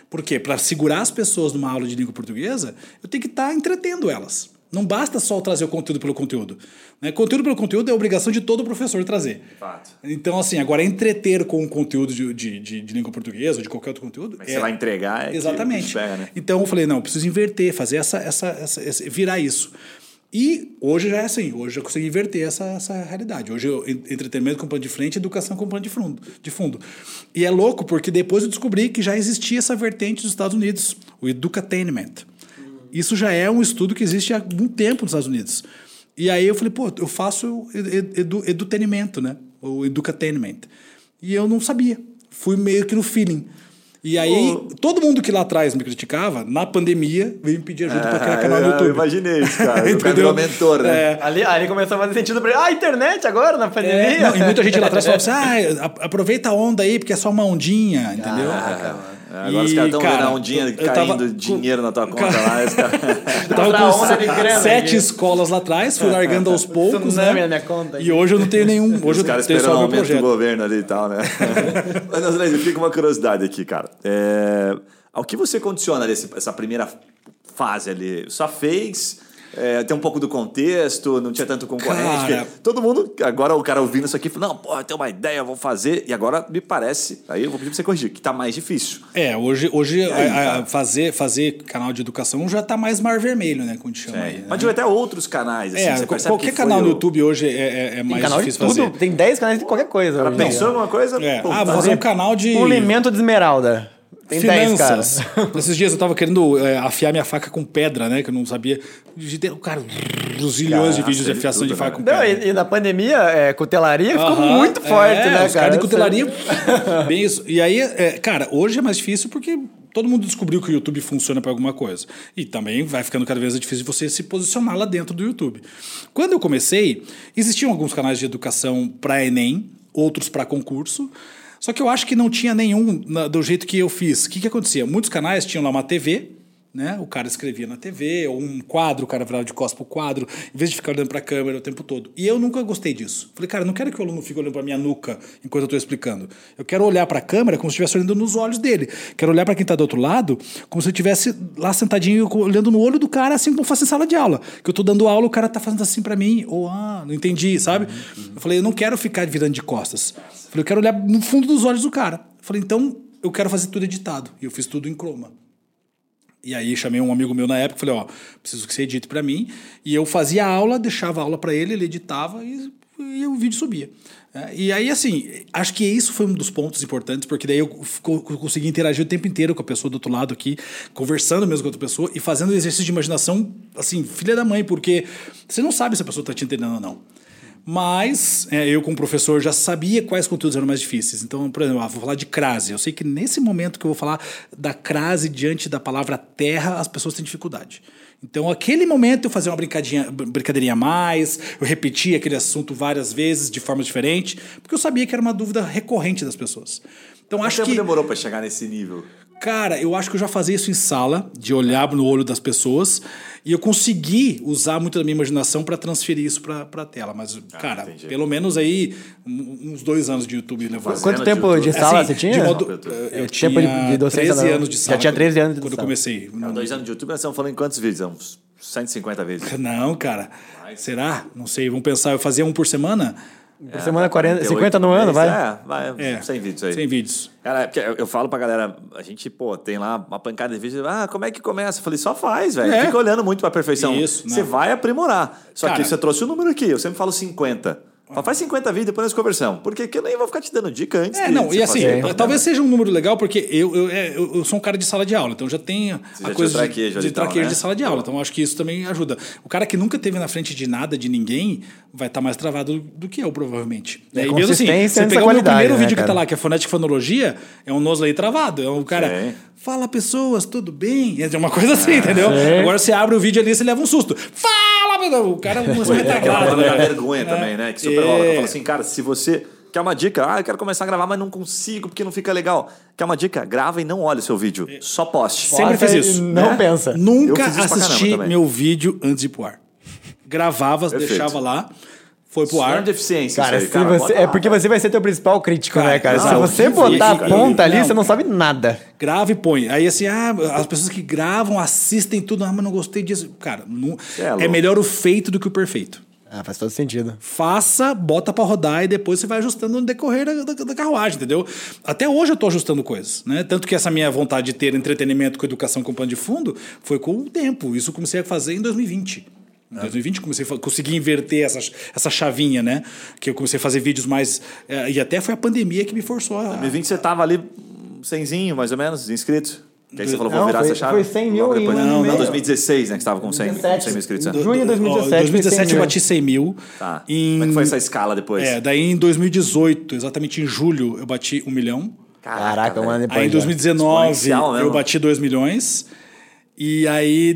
Por quê? Para segurar as pessoas numa aula de língua portuguesa, eu tenho que estar tá entretendo elas. Não basta só trazer o conteúdo pelo conteúdo. Né? Conteúdo pelo conteúdo é obrigação de todo professor trazer. Fato. Então, assim, agora entreter com o conteúdo de, de, de, de língua portuguesa ou de qualquer outro conteúdo. Mas é... você vai entregar. É Exatamente. Pega, né? Então eu falei, não, preciso inverter, fazer essa, essa, essa, essa, virar isso. E hoje já é assim, hoje eu consegui inverter essa, essa realidade. Hoje eu entretenimento com pano de frente, educação com pano de fundo, de fundo. E é louco porque depois eu descobri que já existia essa vertente dos Estados Unidos, o educatainment. Isso já é um estudo que existe há algum tempo nos Estados Unidos. E aí eu falei, pô, eu faço edu, edutainment, né? O educatainment. E eu não sabia. Fui meio que no feeling. E aí, todo mundo que lá atrás me criticava, na pandemia, veio me pedir ajuda é, para criar canal no YouTube. Eu imaginei isso, cara. [laughs] o cara virou mentor, né? É. Ali, ali começou a fazer sentido para ele. Ah, internet agora, na pandemia. É, não, e muita gente lá atrás falava [laughs] assim, ah, aproveita a onda aí, porque é só uma ondinha, entendeu? Ah, cara. É, agora e, os caras estão vendo a ondinha caindo tava, dinheiro na tua conta cara, lá. Os cara... eu [laughs] tava com sete escolas lá atrás, fui largando aos [laughs] poucos, né? Na minha conta, e hoje eu não tenho nenhum. Hoje os caras esperando o aumento do governo ali e tal, né? [laughs] Mas, André, fica uma curiosidade aqui, cara. É, ao que você condiciona essa primeira fase ali? Só fez é, tem um pouco do contexto, não tinha tanto concorrente. Cara... Todo mundo, agora o cara ouvindo isso aqui, fala, não, pô, eu tenho uma ideia, vou fazer. E agora me parece, aí eu vou pedir pra você corrigir, que tá mais difícil. É, hoje, hoje aí, a, a fazer, fazer canal de educação já tá mais mar vermelho, né? Como a gente chama aí. Né? Mas tem até outros canais. Assim, é, qualquer canal no YouTube hoje é, é, é mais canal difícil de tudo, fazer. Tem 10 canais de qualquer coisa. Ela pensou em alguma coisa? É. Pô, ah, vou fazer um canal de. Polimento de esmeralda. Tem Finanças. 10, [laughs] Esses dias eu tava querendo é, afiar minha faca com pedra, né? Que eu não sabia. O cara, os zilhões de vídeos de afiação de faca com pedra. Não, e, e, na pandemia, é, cutelaria ficou muito forte, é, né, os cara? de cutelaria, [laughs] bem isso. E aí, é, cara, hoje é mais difícil porque todo mundo descobriu que o YouTube funciona para alguma coisa. E também vai ficando cada vez mais difícil você se posicionar lá dentro do YouTube. Quando eu comecei, existiam alguns canais de educação para Enem, outros para concurso. Só que eu acho que não tinha nenhum na, do jeito que eu fiz. O que, que acontecia? Muitos canais tinham lá uma TV, né? O cara escrevia na TV, ou um quadro, o cara virava de costas pro quadro, em vez de ficar olhando para a câmera o tempo todo. E eu nunca gostei disso. Falei, cara, não quero que o aluno fique olhando para minha nuca enquanto eu estou explicando. Eu quero olhar para a câmera como se estivesse olhando nos olhos dele. Quero olhar para quem está do outro lado como se eu estivesse lá sentadinho olhando no olho do cara, assim como fosse em sala de aula. Que eu estou dando aula, o cara está fazendo assim para mim, ou ah, não entendi, sabe? Uhum. Eu falei, eu não quero ficar virando de costas. Eu falei, eu quero olhar no fundo dos olhos do cara. Eu falei, então eu quero fazer tudo editado. E eu fiz tudo em croma. E aí chamei um amigo meu na época, falei, ó, preciso que você edite para mim. E eu fazia a aula, deixava a aula para ele, ele editava e, e o vídeo subia. É, e aí, assim, acho que isso foi um dos pontos importantes, porque daí eu consegui interagir o tempo inteiro com a pessoa do outro lado aqui, conversando mesmo com outra pessoa e fazendo exercício de imaginação, assim, filha da mãe, porque você não sabe se a pessoa está te entendendo ou não. Mas é, eu, como professor, já sabia quais conteúdos eram mais difíceis. Então, por exemplo, ah, vou falar de crase. Eu sei que nesse momento que eu vou falar da crase diante da palavra terra, as pessoas têm dificuldade. Então, aquele momento eu fazia uma brincadinha, brincadeirinha a mais, eu repetia aquele assunto várias vezes, de forma diferente, porque eu sabia que era uma dúvida recorrente das pessoas. Então, Quanto acho tempo que demorou para chegar nesse nível? Cara, eu acho que eu já fazia isso em sala, de olhar no olho das pessoas, e eu consegui usar muito da minha imaginação para transferir isso para a tela. Mas, ah, cara, entendi. pelo menos aí uns dois anos de YouTube levou. Quanto tempo de, de sala assim, você tinha? Modo, eu, eu tinha de, de 13 anos de sala. Já tinha 13 anos de Quando eu comecei. Não, dois anos de YouTube, nós estamos falando em quantos vídeos? Uns 150 vezes. Não, cara. Será? Não sei. Vamos pensar, eu fazia um por semana. Por é, semana 40, 50 no ano, vai? É, vai. É, 100 vídeos aí. 100 vídeos. Cara, eu, eu falo pra galera, a gente, pô, tem lá uma pancada de vídeos. Ah, como é que começa? Eu falei, só faz, velho. É. Fica olhando muito pra perfeição. Isso, Você vai aprimorar. Só Cara, que você trouxe o um número aqui. Eu sempre falo 50. Só faz 50 vídeos depois nós conversamos. Porque eu nem vou ficar te dando dica antes. É, não, e assim, fazer, talvez seja um número legal, porque eu, eu, é, eu, eu, sou um cara de sala de aula, então já tenho Você a já coisa traquejo de, de traquejo né? de sala de aula. Então acho que isso também ajuda. O cara que nunca teve na frente de nada, de ninguém, vai estar tá mais travado do que eu, provavelmente. É, e mesmo assim, você pegar o meu primeiro né, vídeo cara? que tá lá, que é fonética e fonologia, é um nose aí travado. É um cara. Sim. Fala pessoas, tudo bem? É uma coisa assim, ah, entendeu? Sim. Agora você abre o vídeo ali e você leva um susto. Fala! O cara começou a retardado. Né? vergonha é. também, né? Que super rola. Fala assim, cara, se você quer uma dica, ah, eu quero começar a gravar, mas não consigo porque não fica legal. Quer uma dica? Grava e não olhe o seu vídeo. Só poste. Sempre fiz isso. Não né? pensa. Nunca assisti meu vídeo antes de ir pro ar. Gravava, Perfeito. deixava lá. Foi pro ar. de eficiência. Cara, aí, cara você, é porque você vai ser teu principal crítico, cara, né, cara? Não, Se você botar a ponta ali, não. você não sabe nada. Grava e põe. Aí assim, ah, as pessoas que gravam, assistem tudo, ah, mas não gostei disso. Cara, não, é, é melhor o feito do que o perfeito. Ah, faz todo sentido. Faça, bota para rodar e depois você vai ajustando no decorrer da, da, da, carruagem, entendeu? Até hoje eu tô ajustando coisas, né? Tanto que essa minha vontade de ter entretenimento com educação com pano de fundo foi com o tempo. Isso eu comecei a fazer em 2020. Em 2020 comecei a conseguir inverter essa, essa chavinha, né? Que eu comecei a fazer vídeos mais. É, e até foi a pandemia que me forçou a. Em 2020 você tava ali, cenzinho, mais ou menos, inscritos? Que aí você falou, vou virar foi, essa chave? Foi 100 mil depois, em Não, não, 2016, né? Que você estava com 100, 100 mil inscritos. Né? Junho de 2017. Em 2017 eu bati 100 mil. Tá. Em... Como é que foi essa escala depois? É, daí em 2018, exatamente em julho, eu bati um milhão. Caraca, um ano depois. Aí em 2019 eu bati 2 milhões. E aí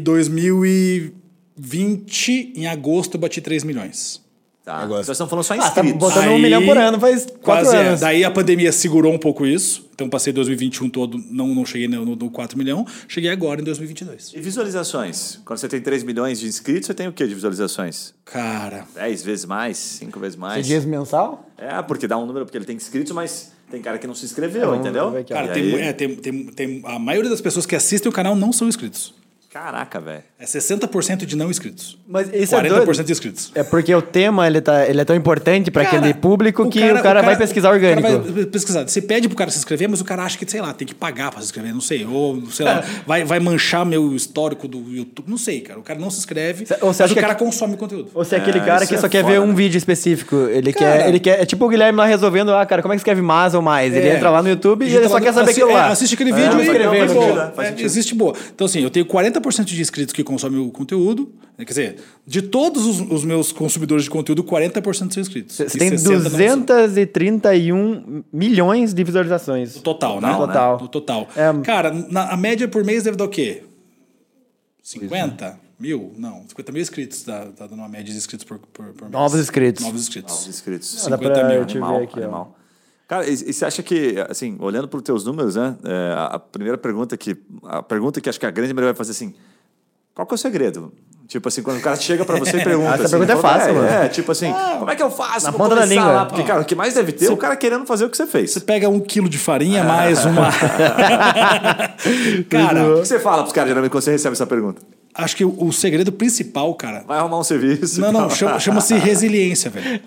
2020, em agosto, eu bati 3 milhões. Tá. Agora. Nós estamos falando só em ah, inscritos. Tá botando aí, um milhão por ano faz quatro é. anos. É. Daí a pandemia segurou um pouco isso. Então passei 2021 todo, não, não cheguei no, no, no 4 milhão. Cheguei agora em 2022. E visualizações? Quando você tem 3 milhões de inscritos, você tem o que de visualizações? Cara... 10 vezes mais? 5 vezes mais? Você dias mensal? É, porque dá um número, porque ele tem inscritos, mas tem cara que não se inscreveu, é, entendeu? Cara, tem, é, tem, tem, tem, a maioria das pessoas que assistem o canal não são inscritos. Caraca, velho. É 60% de não inscritos. Mas isso 40% é de inscritos. É porque o tema ele, tá, ele é tão importante para aquele público que o cara, o cara, vai pesquisar orgânico. O cara vai pesquisar. Você pede pro cara se inscrever, mas o cara acha que, sei lá, tem que pagar para se inscrever, não sei. Ou, sei lá, [laughs] vai, vai manchar meu histórico do YouTube. Não sei, cara. O cara não se inscreve, ou você mas o cara que... consome conteúdo. Ou você é aquele é, cara que é só quer ver um né? vídeo específico. Ele cara, quer, ele quer. É tipo o Guilherme lá resolvendo, ah, cara, como é que escreve mais ou mais? Ele é. entra lá no YouTube e ele só quer saber aquilo lá. Assiste aquele vídeo e escrever. Existe boa. Então, assim, eu tenho 40% de inscritos que consome o conteúdo. Né, quer dizer, de todos os, os meus consumidores de conteúdo, 40% são inscritos. Você tem 231 milhões de visualizações. No total, né? No total. No total. É... Cara, na, a média por mês deve dar o quê? 50 é. mil? Não, 50 mil inscritos. Dá, tá dando uma média de inscritos por, por, por mês. Novos inscritos. Novos inscritos. Novos inscritos. 50 mil. Animal, aqui, animal. Cara, e, e, você acha que, assim, olhando para os teus números, né? É, a, primeira pergunta que. A pergunta que acho que a grande maioria vai fazer assim qual que é o segredo? Tipo assim, quando o cara chega pra você e [laughs] pergunta. Essa assim, pergunta é fácil, é, mano. É, tipo assim, ah, como é que eu faço? Na ponta da língua. Lá? Porque, cara, o que mais deve ter é o cara querendo fazer o que você fez. Você pega um quilo de farinha mais [laughs] uma. cara. O que você fala pros caras geralmente quando você recebe essa pergunta? Acho que o, o segredo principal, cara. Vai arrumar um serviço. Não, não, chama-se chama [laughs] resiliência, velho.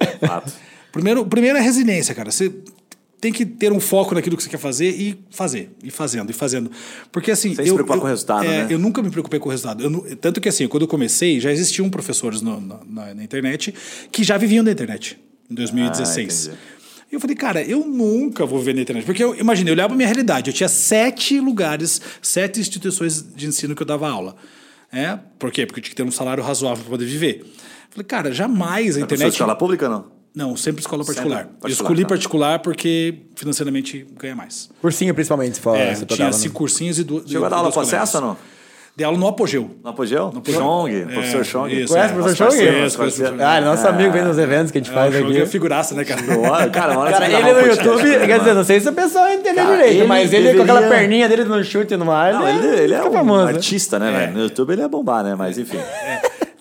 Primeiro, primeiro é resiliência, cara. Você tem que ter um foco naquilo que você quer fazer e fazer, e fazendo, e fazendo. Porque assim. Sem eu, se preocupar eu, com o resultado, é, né? Eu nunca me preocupei com o resultado. Eu, tanto que assim, quando eu comecei, já existiam professores no, na, na, internet que já viviam da internet, em 2016. Ah, e eu falei, cara, eu nunca vou viver na internet. Porque eu imaginei, eu olhava a minha realidade. Eu tinha sete lugares, sete instituições de ensino que eu dava aula. É, por quê? Porque eu tinha que ter um salário razoável para poder viver. Eu falei, cara, jamais a internet. escola pública não? Não, sempre escola particular. Sempre particular eu escolhi tá. particular porque financeiramente ganha mais. Cursinho, principalmente, se for. É, tinha cinco cursinhos e duas. Chegou a dar aula com acesso ou não? Dei aula no Apogeu. No Apogeu? No Apogeu. Chong, é, professor Chong. Isso, conhece o é. professor Chong? Conheço, conheço Ah, nosso é. amigo vem nos eventos que a gente é, faz o aqui. é figuraça, né, cara? cara, cara ele no YouTube, quer dizer, não sei se o pessoal entendeu direito, ele mas ele deveria... com aquela perninha dele no chute no ar, não, ele, ele, é um famoso. artista, né, velho? No YouTube ele é bombar, né? Mas enfim.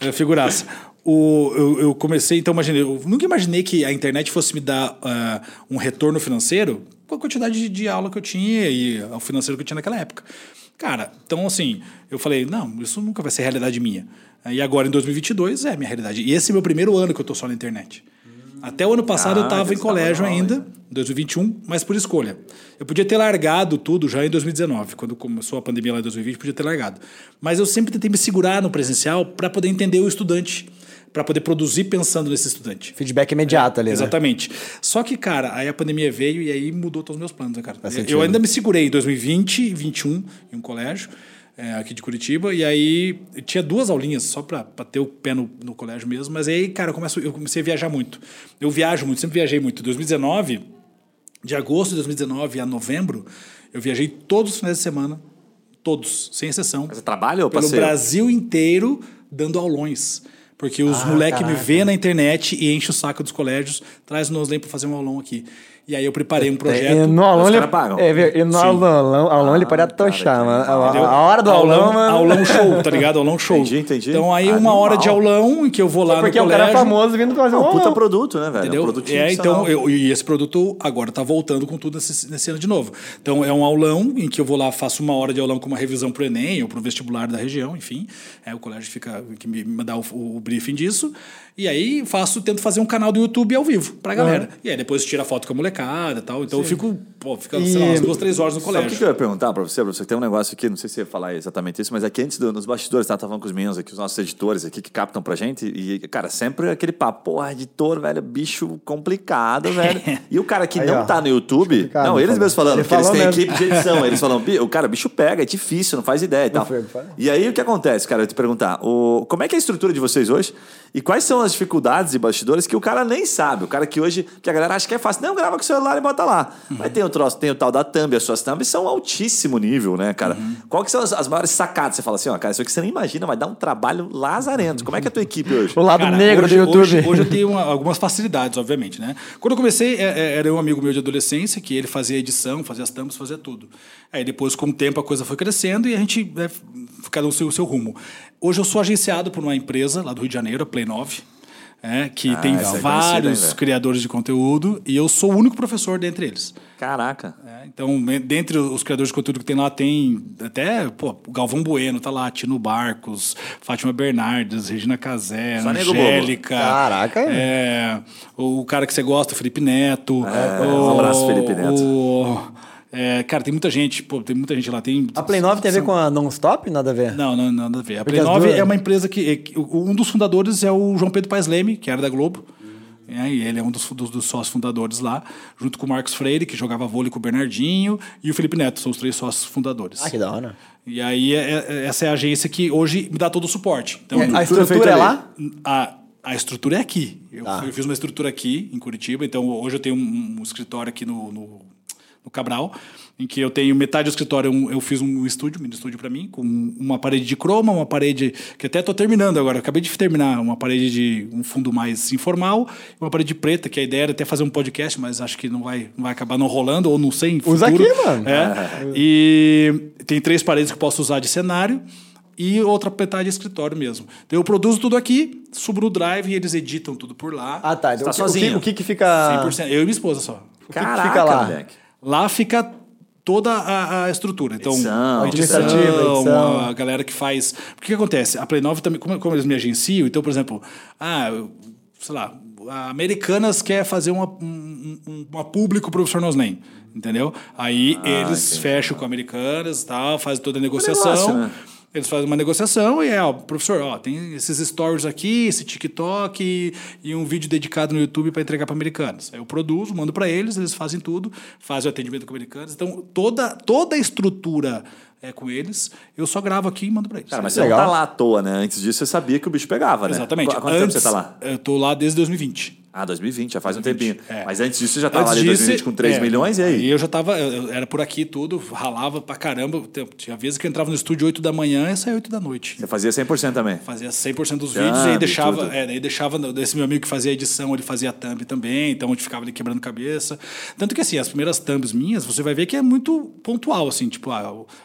É, figuraça o, eu, eu, comecei, então imaginei, eu nunca imaginei que a internet fosse me dar uh, um retorno financeiro com a quantidade de, de, aula que eu tinha e o financeiro que eu tinha naquela época. Cara, então assim, eu falei, não, isso nunca vai ser realidade minha. E agora em 2022 é minha realidade. E esse é meu primeiro ano que eu estou só na internet. Até o ano passado ah, eu estava em colégio ainda, em 2021, mas por escolha. Eu podia ter largado tudo já em 2019, quando começou a pandemia lá em 2020, podia ter largado. Mas eu sempre tentei me segurar no presencial para poder entender o estudante para poder produzir pensando nesse estudante. Feedback imediato é, ali, né? Exatamente. Só que, cara, aí a pandemia veio e aí mudou todos os meus planos, né, cara? eu ainda me segurei em 2020 e 2021 em um colégio é, aqui de Curitiba, e aí tinha duas aulinhas só para ter o pé no, no, colégio mesmo, mas aí, cara, eu, começo, eu comecei a viajar muito. Eu viajo muito, sempre viajei muito. Em 2019, de agosto de 2019 a novembro, eu viajei todos os finais de semana, todos, sem exceção. Você trabalha ou Pelo passeio? Brasil inteiro, dando aulões. Porque os ah, moleques me vê na internet e enche o saco dos colégios, traz o Noslen para fazer um aulão aqui. E aí eu preparei um projeto. E no aulão ele, pagam. É, e no aulão, aulão ah, ele pode atochar, mano. A, a, hora do aulão, aulão, mano. Aulão show, tá ligado? Aulão show. Entendi, entendi. Então aí uma hora de aulão em que eu vou lá porque no colégio. Porque o cara é famoso vindo fazer um aulão. puta produto, né, velho? Entendeu? É, um é então, eu, e esse produto agora tá voltando com tudo nesse, nesse ano de novo. Então é um aulão em que eu vou lá, faço uma hora de aulão com uma revisão pro Enem ou pro vestibular da região, enfim. É, o colégio fica, que me dá o, o briefing disso. E aí faço, tento fazer um canal do YouTube ao vivo pra galera. Uhum. E aí depois tira foto com a molecada e tal. Então Sim. eu fico, pô, fica, e... sei lá, umas duas, três horas no colégio. Sabe o que eu ia perguntar pra você, professor? Tem um negócio aqui, não sei se você ia falar exatamente isso, mas aqui antes do, nos bastidores, tá, tava falando com os meninos aqui, os nossos editores aqui que captam pra gente. E, cara, sempre aquele papo, porra, editor, velho, bicho complicado, velho. [laughs] e o cara que aí, não ó, tá no YouTube, não, eles mesmos falando, porque eles têm mesmo. equipe de edição. eles [laughs] falam, o cara, bicho pega, é difícil, não faz ideia e tal. E aí o que acontece, cara, eu te perguntar, o, como é que é a estrutura de vocês hoje? E quais são as dificuldades e bastidores que o cara nem sabe. O cara que hoje, que a galera acha que é fácil. Não, grava com o celular e bota lá. Uhum. Mas tem o troço, tem o tal da thumb. As suas thumbs são altíssimo nível, né, cara? Uhum. Qual que são as, as, maiores sacadas? Você fala assim, ó, cara, isso aqui você nem imagina, vai dar um trabalho lazarento. Como é que é a tua equipe hoje? O lado cara, negro hoje, do YouTube. Hoje, hoje eu tenho uma, [laughs] algumas facilidades, obviamente, né? Quando eu comecei, é, é, era um amigo meu de adolescência, que ele fazia edição, fazia as thumbs, fazia tudo. Aí depois, com o tempo, a coisa foi crescendo e a gente, né, cada um seu, seu rumo. Hoje eu sou agenciado por uma empresa lá do Rio de Janeiro, a Play 9, é, que ah, tem é vários é criadores de conteúdo e eu sou o único professor dentre eles. Caraca. É, então, dentre os criadores de conteúdo que tem lá, tem até pô, o Galvão Bueno, tá lá, Tino Barcos, Fátima Bernardes, Regina Casé, Angélica. Caraca. É, o cara que você gosta, Felipe Neto. É, o, um abraço, Felipe Neto. O, é, cara, tem muita gente, pô, tem muita gente lá. Tem, a Play 9 tem a ver com a Non-Stop? Nada a ver? Não, não, nada a ver. A Play 9 é uma empresa que, é, que, Um dos fundadores é o João Pedro Paes Leme, que era da Globo. É, e ele é um dos, dos, dos, sócios fundadores lá, junto com o Marcos Freire, que jogava vôlei com o Bernardinho, e o Felipe Neto, são os três sócios fundadores. Ah, que da hora. E aí, é, é, essa é a agência que hoje me dá todo o suporte. Então, a estrutura é lá? A, a estrutura é aqui. Eu, tá. eu, fiz uma estrutura aqui, em Curitiba, então hoje eu tenho um, um escritório aqui no, no no Cabral, em que eu tenho metade do escritório, eu, eu fiz um estúdio, um mini estúdio para mim, com uma parede de croma, uma parede que até estou terminando agora, acabei de terminar, uma parede de um fundo mais informal, uma parede preta, que a ideia era até fazer um podcast, mas acho que não vai, não vai acabar não rolando, ou não sei, em Usa aqui, mano. É. [laughs] E tem três paredes que eu posso usar de cenário, e outra metade de escritório mesmo. Então eu produzo tudo aqui, subo no Drive e eles editam tudo por lá. Ah, tá. Então, tá sozinho. O que, o que fica... 100%. Eu e minha esposa só. O que, que fica lá? Moleque. Lá fica toda a, a, estrutura. Então, edição, a edição, a galera que faz. O que, acontece? A Play 9 também, como, como, eles me agenciam, então, por exemplo, ah, sei lá, a Americanas quer fazer uma, um, uma público pro professor Nosnem. Entendeu? Aí ah, eles entendi. fecham com Americanas e tal, fazem toda a negociação. negócio, né? Eles fazem uma negociação e é, ó, professor, ó, tem esses stories aqui, esse TikTok e, e um vídeo dedicado no YouTube para entregar para americanos. Aí eu produzo, mando para eles, eles fazem tudo, fazem o atendimento com americanos. Então, toda, toda a estrutura é com eles, eu só gravo aqui e mando para eles. Cara, mas você Legal. não tá lá à toa, né? Antes disso, você sabia que o bicho pegava, né? Exatamente. Há quanto Antes, tempo você tá lá? Eu tô lá desde 2020. Ah, 2020, já faz 2020, um tempinho. É. Mas antes disso você já estava ali em 2020 com 3 é, milhões, e aí? E eu já estava, era por aqui tudo, ralava pra caramba. Tinha vezes que eu entrava no estúdio 8 da manhã e saía 8 da noite. Você fazia 100% também? Fazia 100% dos vídeos ah, e aí deixava, é, aí deixava, esse meu amigo que fazia a edição, ele fazia a thumb também, então a gente ficava ali quebrando cabeça. Tanto que assim, as primeiras thumbs minhas, você vai ver que é muito pontual, assim, tipo, a,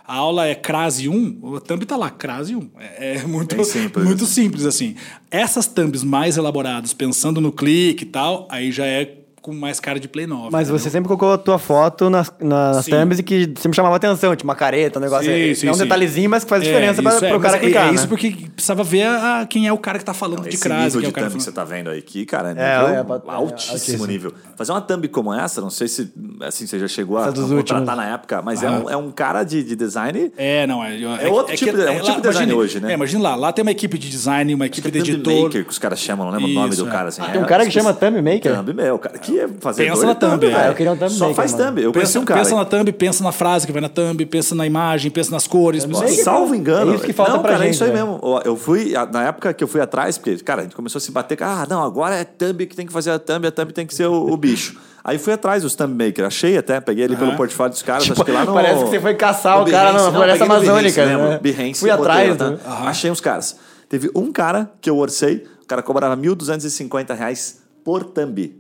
a aula é crase 1, a thumb tá lá, crase 1. É, é muito, simples. muito simples, assim. Essas thumbs mais elaboradas, pensando no clique e tal, aí já é com mais cara de Play 9. Mas entendeu? você sempre colocou a tua foto nas, nas thumbs e que sempre chamava atenção, tipo uma careta, um negócio. Sim, é, sim, é um sim. detalhezinho, mas que faz é, diferença para é, o cara clicar. É, isso né? porque precisava ver a, quem é o cara que tá falando Não, de crase. Nível é o cara que você tá vendo aí que, cara, é, nível é, altíssimo, altíssimo nível. Fazer uma thumb como essa, não sei se assim, você já chegou a contratar na época, mas é, um, é um cara de, de design. É, não. É, é outro tipo, de, é um tipo de design hoje, né? É, imagina lá, lá tem uma equipe de design, uma equipe de editor. Maker que os caras chamam, não lembro o nome do cara. Assim, Tem um cara que chama Thumb Maker? Thumb Maker, o cara que é fazer na thumb. É. eu queria um thumb Só maker, faz thumb. Eu pensa, um cara. Pensa na thumb, pensa na frase que vai na thumb, pensa na imagem, pensa nas cores. Pensa... Salvo engano. É isso que falta não, pra cara, gente. É isso aí né? mesmo. Eu fui, na época que eu fui atrás, porque, cara, a gente começou a se bater, ah, não, agora é thumb que tem que fazer a thumb, a thumb tem que ser o, o bicho. Aí fui atrás dos thumb maker, achei até, peguei ali uhum. pelo portfólio dos caras, tipo, [laughs] acho que lá no... Parece que você foi caçar o cara na floresta amazônica, né? Behance, fui atrás, né? Uhum. Achei uns caras. Teve um cara que eu orcei, o cara cobrava R$ 1.250 por thumb.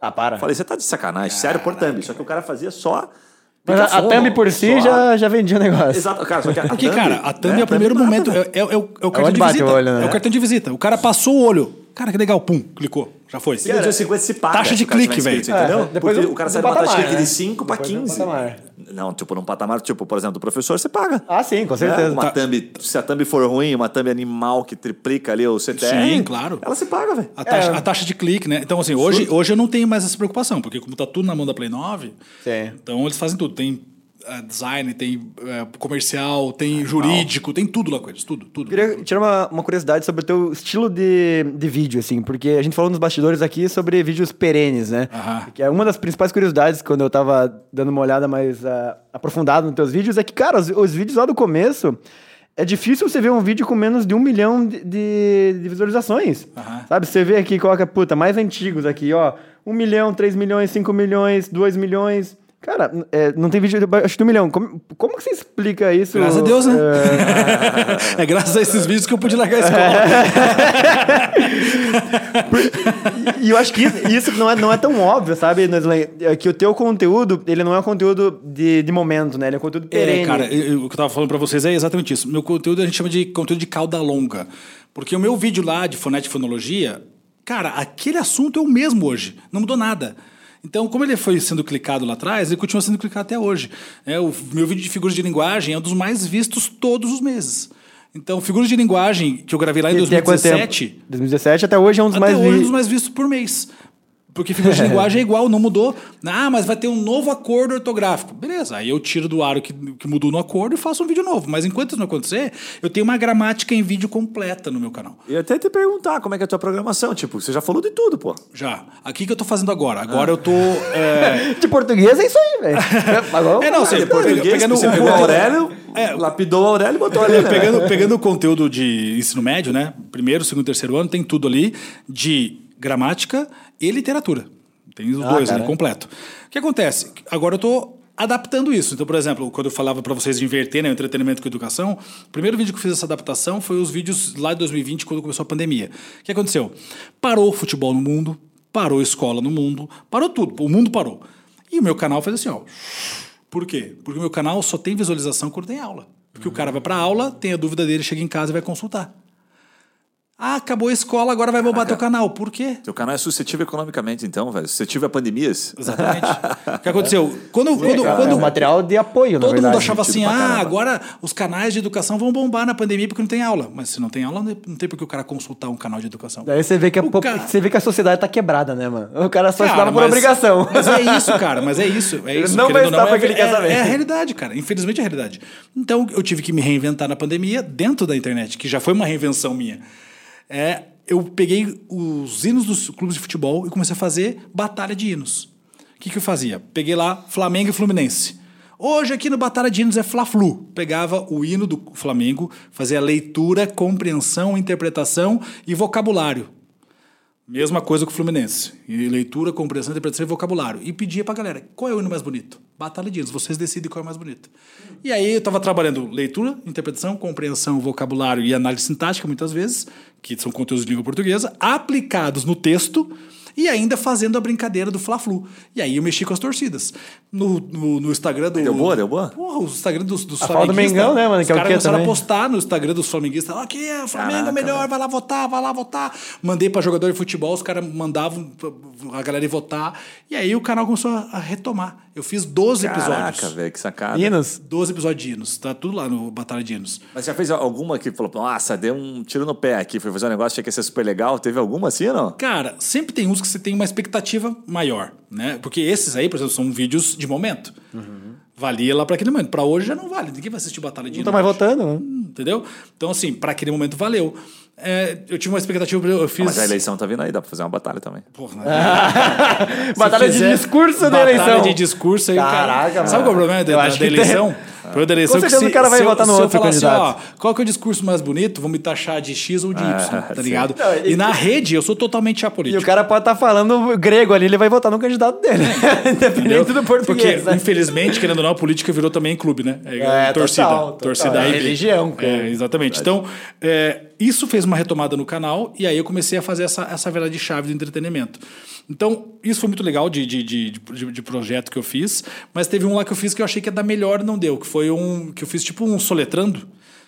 Ah, para. Falei, você tá de sacanagem, Caraca. sério por thumb. Só que o cara fazia só. Mas a, a thumb por si já, já vendia o negócio. Exato, cara, só que a Porque, thumb, cara, a thumb né? é o primeiro momento, é, é, é, o, é o cartão de visita. Olho, né? É o cartão de visita. O cara passou o olho. Cara, que legal, pum, clicou. Já foi. Dia 50 se paga. Taxa de clique, velho. Entendeu? É, depois Porque o cara sai de uma taxa de clique de 5 para 15. Não, tipo, num patamar, tipo, por exemplo, do professor, você paga. Ah, sim, com certeza. É, uma tá. thumb, se a thumb for ruim, uma thumb animal que triplica ali o CTR. Sim, claro. Ela se paga, velho. A, taxa, é. a taxa de clique, né? Então, assim, hoje, hoje eu não tenho mais essa preocupação, porque como tá tudo na mão da Play 9, sim. então eles fazem tudo. Tem design, tem uh, comercial, tem jurídico, tem tudo lá com eles, tudo, tudo. Queria tirar uma, uma curiosidade sobre o teu estilo de, de vídeo, assim, porque a gente falou nos bastidores aqui sobre vídeos perenes, né? Que é uma das principais curiosidades quando eu tava dando uma olhada mais uh, aprofundada nos teus vídeos, é que, cara, os, os vídeos lá do começo é difícil você ver um vídeo com menos de um milhão de, de, de visualizações. Uhum. Sabe? Você vê aqui, coloca, puta, mais antigos aqui, ó. Um milhão, três milhões, cinco milhões, dois milhões. Cara, é, não tem vídeo acho de um milhão. Como, como que você explica isso? Graças a Deus, né? É, [laughs] é graças a esses vídeos que eu pude largar a escola. [laughs] e eu acho que isso não é, não é tão óbvio, sabe, é que o teu conteúdo, ele não é um conteúdo de, de momento, né? Ele é um conteúdo é, perene. É, cara, eu, o que eu tava falando pra vocês é exatamente isso. Meu conteúdo a gente chama de conteúdo de cauda longa. Porque o meu vídeo lá de fonética e fonologia, cara, aquele assunto é o mesmo hoje. Não mudou nada. Então, como ele foi sendo clicado lá atrás, ele continua sendo clicado até hoje. É, o meu vídeo de figuras de linguagem é um dos mais vistos todos os meses. Então, figuras de linguagem que eu gravei lá em 2017. 2017 até hoje é um dos mais vistos. Até hoje é um dos mais vistos por mês. Porque figura de [laughs] linguagem é igual, não mudou. Ah, mas vai ter um novo acordo ortográfico. Beleza, aí eu tiro do ar o que, que mudou no acordo e faço um vídeo novo. Mas enquanto isso não acontecer, eu tenho uma gramática em vídeo completa no meu canal. E até te perguntar como é que é a tua programação. Tipo, você já falou de tudo, pô. Já. Aqui que eu tô fazendo agora. Agora ah. eu tô. É... [laughs] de português é isso aí, velho. [laughs] é, não, você, português, pegando você pegou o Aurélio, é, lapidou o Aurélio e botou ali. Né? pegando, pegando o conteúdo de ensino médio, né? Primeiro, segundo, terceiro ano, tem tudo ali de gramática e literatura. Tem os ah, dois ali completo. O que acontece? Agora eu estou adaptando isso. Então, por exemplo, quando eu falava para vocês de inverter né, o entretenimento com a educação, o primeiro vídeo que eu fiz essa adaptação foi os vídeos lá de 2020, quando começou a pandemia. O que aconteceu? Parou o futebol no mundo, parou a escola no mundo, parou tudo, o mundo parou. E o meu canal fez assim, ó. Por quê? Porque o meu canal só tem visualização quando tem aula. Porque uhum. o cara vai para aula, tem a dúvida dele, chega em casa e vai consultar. Ah, acabou a escola, agora vai bombar teu canal. Por quê? Teu canal é suscetível economicamente, então, velho. Suscetível a pandemias. Exatamente. [laughs] o que aconteceu? Quando, quando, cara, quando é um material de apoio, Todo verdade, mundo achava assim, ah, agora os canais de educação vão bombar na pandemia porque não tem aula. Mas se não tem aula, não tem por que o cara consultar um canal de educação. Daí você vê que a, cara... você vê que a sociedade tá quebrada, né, mano? O cara só estava por obrigação. Mas é [laughs] isso, cara. Mas é isso. É isso. Não vai estar é, ele quer saber. É a realidade, cara. Infelizmente é a realidade. Então eu tive que me reinventar na pandemia dentro da internet, que já foi uma reinvenção minha. É eu peguei os hinos dos clubes de futebol e comecei a fazer batalha de hinos. O que, que eu fazia? Peguei lá Flamengo e Fluminense. Hoje aqui no Batalha de Hinos é Fla-Flu. Pegava o hino do Flamengo, fazia leitura, compreensão, interpretação e vocabulário. Mesma coisa com o Fluminense. E leitura, compreensão, interpretação e vocabulário. E pedia pra galera, qual é o hino mais bonito? Batalha de hinos, vocês decidem qual é o mais bonito. E aí eu tava trabalhando leitura, interpretação, compreensão, vocabulário e análise sintática, muitas vezes, que são conteúdos de língua portuguesa, aplicados no texto e ainda fazendo a brincadeira do Fla-Flu. E aí eu mexi com as torcidas. No, no, no Instagram do. Deu boa, deu boa? Porra, o Instagram dos, dos a Flamenguistas. do Mengão, né, mano? Os que é caras começaram também. a postar no Instagram dos flamenguistas. Aqui, é, o Flamengo Caraca, é melhor, vai lá votar, vai lá votar. Mandei para jogador de futebol, os caras mandavam a galera ir votar. E aí o canal começou a retomar. Eu fiz 12 Caraca, episódios. Caraca, velho, que sacada. Hinos? 12 episódios de hinos. Tá tudo lá no Batalha de Hinos. Mas já fez alguma que falou, nossa, deu um tiro no pé aqui, foi fazer um negócio, achei que ia ser super legal. Teve alguma assim ou não? Cara, sempre tem uns que você tem uma expectativa maior, né? Porque esses aí, por exemplo, são vídeos de momento. Uhum. Valia lá para aquele momento. Para hoje já não vale. Ninguém vai assistir Batalha de Não tá mais votando, né? Entendeu? Então, assim, para aquele momento valeu. É, eu tive uma expectativa, eu fiz... mas a eleição tá vindo aí, dá pra fazer uma batalha também. Porra, [laughs] batalha fizer, de discurso da eleição. Batalha de discurso aí, Caraca, cara... Sabe qual é o problema da, da, da eleição? Pro da eleição Com certeza se, o cara vai votar no outro assim, candidato. Assim, ó, qual que é o discurso mais bonito? Vão me taxar de X ou de Y, ah, tá ligado? Não, e, e, na rede eu sou totalmente apolítico. E o cara pode estar tá falando grego ali, ele vai votar no candidato dele. [laughs] Independente do português. Porque, né? infelizmente, querendo ou não, a política virou também clube, né? É, é torcida. Total, torcida total. É religião. É, exatamente. Então, é, isso fez uma retomada no canal e aí eu comecei a fazer essa, essa verdade chave do entretenimento. Então, isso foi muito legal de, de, de, de, de projeto que eu fiz, mas teve um lá que eu fiz que eu achei que ia dar melhor e não deu, que foi um que eu fiz tipo um soletrando.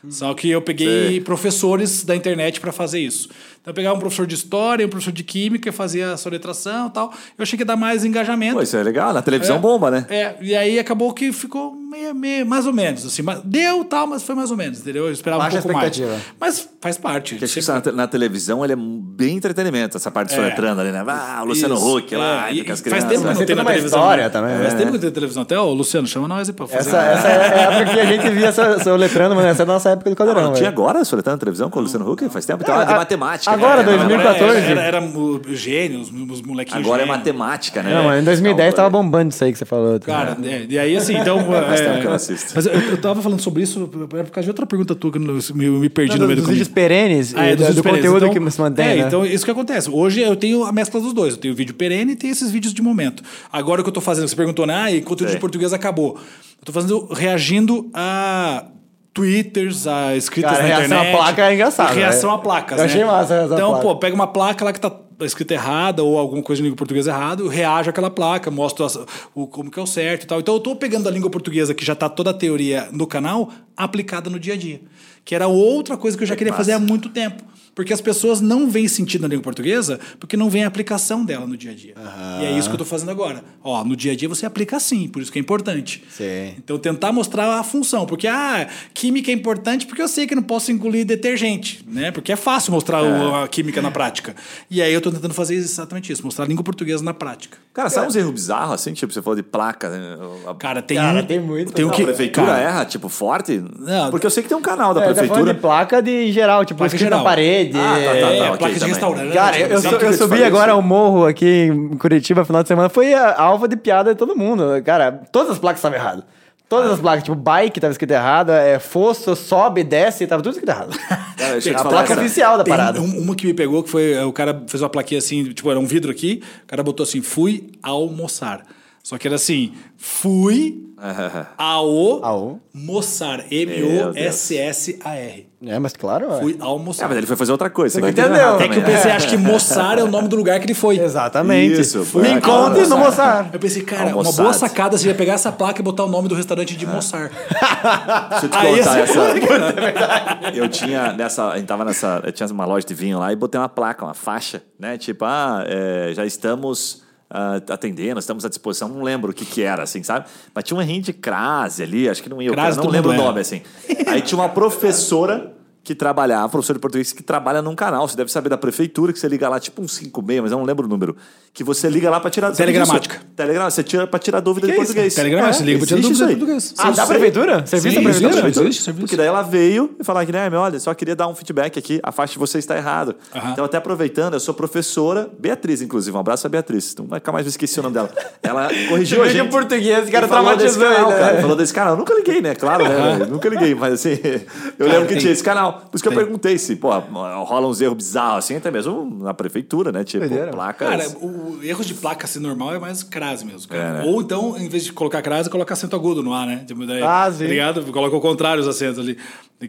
Só que eu peguei professores da internet para fazer isso. Então eu pegava um professor de história, um professor de química, fazia a soletração e tal. Eu achei que ia dar mais engajamento. Pô, isso é legal, na televisão é, bomba, né? É, e aí acabou que ficou meio, meio, mais ou menos, assim. Deu tal, mas foi mais ou menos, entendeu? Eu esperava Baixa um pouco mais. Mas faz parte. Porque sempre... na, na, televisão ele é bem entretenimento, essa parte é. soletrando ali, né? Ah, o Luciano isso. Huck lá, é. com as crianças. Faz tempo que não tem na televisão. História, né? também, Faz é. tempo que não tem televisão. Até, o Luciano, chama nós aí pra fazer. Essa, essa é a época que a gente via soletrando, mas essa é a nossa época do Caldeirão. Não, tinha agora soletrando na televisão com o Luciano Huck? Faz tempo. Então, é, de matemática. Agora, 2014. 2014. Era, era, era gênios, os molequinhos Agora é matemática, né? Não, mas em 2010 tava bombando isso aí que você falou. Tá? Cara, é, e aí assim, então... [laughs] Faz é, tempo que eu assisto. Mas eu, eu tava falando sobre isso por causa de outra pergunta tua que eu me, me perdi não, no meio do vídeos perenes ah, é, do, do conteúdo então, que se mantém. É, né? então isso que acontece. Hoje eu tenho a mescla dos dois. Eu tenho vídeo perene e tenho esses vídeos de momento. Agora o que eu tô fazendo, você perguntou, né? Ah, e conteúdo de português acabou. Eu tô fazendo reagindo a twitters, a escritas Cara, na reação internet. Reação à placa é engraçado. Reação né? a placas, Eu né? achei massa a Então, pô, pega uma placa lá que tá escrita errada ou alguma coisa em língua portuguesa errado, reage àquela placa, mostra o, como que é o certo e tal. Então eu tô pegando a língua portuguesa que já tá toda a teoria no canal aplicada no dia a dia. Que era outra coisa que eu já é queria fazer há muito tempo. Porque as pessoas não veem sentido na língua portuguesa porque não vem a aplicação dela no dia a dia. Uhum. E é isso que eu estou fazendo agora. Ó, no dia a dia você aplica sim, por isso que é importante. Sim. Então tentar mostrar a função. Porque, ah, química é importante porque eu sei que não posso engolir detergente, né? Porque é fácil mostrar é. a química na prática. E aí eu estou tentando fazer exatamente isso, mostrar a língua portuguesa na prática. Cara, sabe uns erros bizarros assim? Tipo, você falou de placa. Né? Cara, tem Cara, um, tem muito. Tem um que... A prefeitura cara, erra, tipo, forte? Não, porque eu sei que tem um canal da é, prefeitura. Tá de placa de geral, tipo, placa geral. na parede. Ah, tá, tá, tá. É, placa de restaurante. Cara, eu, eu, eu subi agora ao morro aqui em Curitiba, final de semana, foi a alva de piada de todo mundo. Cara, todas as placas estavam erradas. Todas as placas, tipo, bike tava escrito errado, é, fosso, sobe, desce, tava tudo escrito errado. É, a placa oficial da parada. uma que me pegou, que foi, o cara fez uma plaquinha assim, tipo, era um vidro aqui, o cara botou assim, fui almoçar. Só que era assim, fui [laughs] ao, ao moçar, M-O-S-S-A-R. É, mas claro. Fui almoçar. É, mas ele foi fazer outra coisa. Você não entendeu? É que eu pensei, acho que moçar é o nome do lugar que ele foi. Exatamente. Isso. Fui Me encontre no Moçar. Eu pensei, cara, Almoçado. uma boa sacada seria pegar essa placa e botar o nome do restaurante de Moçar. [laughs] Deixa eu te Aí contar essa. É eu tinha nessa. A gente tava nessa. Eu tinha uma loja de vinho lá e botei uma placa, uma faixa, né? Tipo, ah, é, já estamos uh, atendendo, estamos à disposição. Não lembro o que, que era, assim, sabe? Mas tinha uma de crase ali, acho que não ia, crase, não lembro o nome, assim. Aí tinha uma professora que trabalhava, professor de português que trabalha num canal. Você deve saber da prefeitura, que você liga lá, tipo um 56, mas eu não lembro o número. Que você liga lá para tirar Telegramática. Telegram, você tira para tirar dúvida que de português. Telegram, é, você liga para tirar dúvida de português. Ah, da prefeitura? Serviço Sim, da prefeitura? Existe, existe, serviço. Porque daí ela veio e falou: Guilherme, olha, só queria dar um feedback aqui, a faixa de você está errado. Então, até aproveitando, eu sou professora, Beatriz, inclusive. Um abraço a Beatriz. Não vai ficar mais esqueci o nome dela. Ela [laughs] corrigiu a gente. português, cara traumatizou. Canal, cara. Falou desse canal. Eu nunca liguei, né? Claro, né? Nunca liguei, mas assim, [laughs] eu lembro que tinha esse canal. Por isso que eu perguntei se, pô, rola uns erros bizarros assim, até mesmo na prefeitura, né? Tipo, placas. Cara, o erro de placa assim normal é mais crase mesmo. Cara. É, né? Ou então, em vez de colocar crase, coloca acento agudo no ar, né? Tipo, daí, ah, sim. Ligado? Coloca o contrário os acentos ali.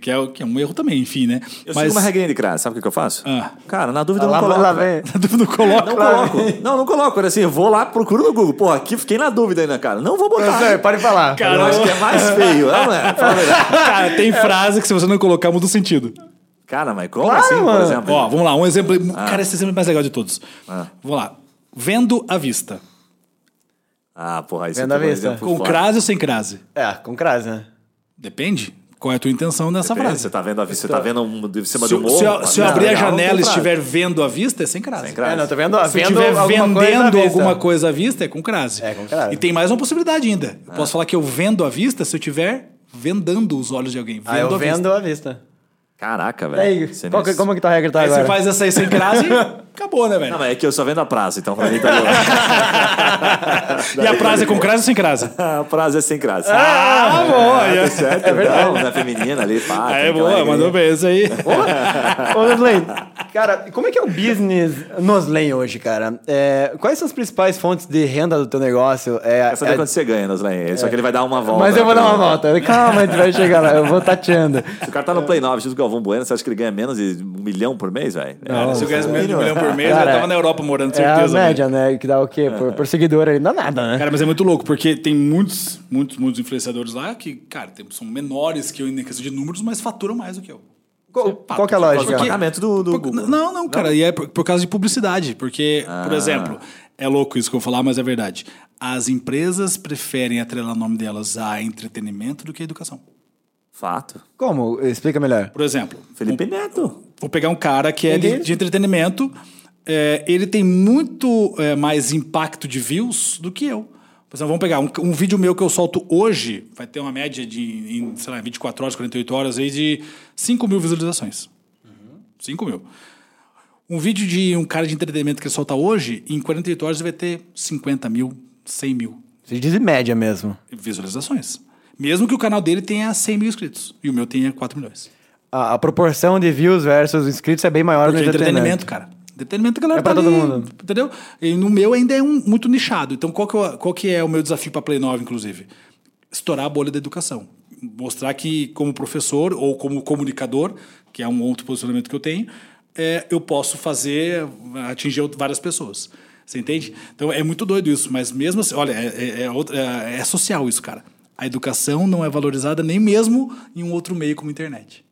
Que é, que é um erro também, enfim, né? Eu Mas... sigo uma regrinha de crase, sabe o que, eu faço? Ah. Cara, na dúvida ah, não coloco. Lá vem. [laughs] Na dúvida não coloco. Não coloco. Não, não coloco. Assim, eu vou lá, procuro no Google. Pô, aqui fiquei na dúvida ainda, cara. Não vou botar. Sei, pode falar. Cara, eu acho que é mais feio, não é? [laughs] Cara, tem frase que se você não colocar, muda o sentido. Cara, mas como claro, assim, mano. por exemplo? Ó, vamos lá, um exemplo. Ah. Cara, esse exemplo é mais legal de todos. Ah. Vamos lá. Vendo à vista. Ah, porra, isso Vendo à vista. Com crase ou sem crase? É, com crase, né? Depende. Qual é a tua intenção nessa Depende, frase? Você tá vendo a vista, você tá vendo um, de cima se, do morro. Se, eu, se eu abrir a janela e estiver vendo a vista, é sem crase. Sem crase. É, não, tô vendo, se vendo estiver vendendo alguma coisa à vista, é com crase. É, com crase. E tem mais uma possibilidade ainda. Eu posso falar que eu vendo à vista se eu estiver vendando os olhos de alguém. Vendo ah, eu vendo à vista. Caraca, velho. Como que tá a regra tá aí agora? Você faz essa aí sem crase, acabou, né, velho? Não, mas é que eu só vendo a praça, então pra mim tá bom. [laughs] e a praça é com crase ou sem crase? [laughs] a praça é sem crase. Ah, ah boa. Ah, tá certo. É verdade. Não, na feminina ali, pá. É boa, mandou bem isso aí. Ô, Noslen, cara, como é que é o business Noslen hoje, cara? É, quais são as principais fontes de renda do teu negócio? É, saber é... quanto você ganha, Noslen? É. Só que ele vai dar uma volta. Mas eu vou dar uma volta. Calma, a gente vai chegar lá. Eu vou tateando. Se o cara tá no Play 9, o Galvão Bueno, você acha que ele ganha menos de um milhão por mês, velho? É, se eu ganhasse menos de um milhão por mês, cara, eu tava na Europa morando, certeza. É a média, né? Que dá o quê? Por, por seguidor aí, não dá nada, né? Cara, mas é muito louco, porque tem muitos, muitos, muitos influenciadores lá que, cara, são menores que eu em questão de números, mas faturam mais do que eu. Qual, é qual que é a lógica? O pagamento do, do por, Não, não, cara. Não? E é por, por, causa de publicidade. Porque, ah. por exemplo, é louco isso que eu vou falar, mas é verdade. As empresas preferem atrelar o nome delas a entretenimento do que a educação. Fato. Como? Explica melhor. Por exemplo. Felipe um, Neto. Vou pegar um cara que é de, de entretenimento. É, ele tem muito é, mais impacto de views do que eu. Por exemplo, vamos pegar um, um, vídeo meu que eu solto hoje, vai ter uma média de, em, sei lá, 24 horas, 48 horas, aí de 5 mil visualizações. Uhum. 5 mil. Um vídeo de um cara de entretenimento que ele solta hoje, em 48 horas vai ter 50 mil, 100 mil. Você diz em média mesmo. Visualizações. Mesmo que o canal dele tenha 100 mil inscritos e o meu tenha 4 milhões. a, a, proporção de views versus inscritos é bem maior Porque no entretenimento. entretenimento, cara. Entretenimento, a galera é pra tá todo ali, mundo. Entendeu? E no meu ainda é um, muito nichado. Então, qual que, é, qual que é o meu desafio para Play 9, inclusive? Estourar a bolha da educação. Mostrar que, como professor ou como comunicador, que é um outro posicionamento que eu tenho, é, eu posso fazer, atingir várias pessoas. Você entende? Então é muito doido isso, mas mesmo assim, olha, é, é, é, é social isso, cara. A educação não é valorizada nem mesmo em um outro meio como a internet.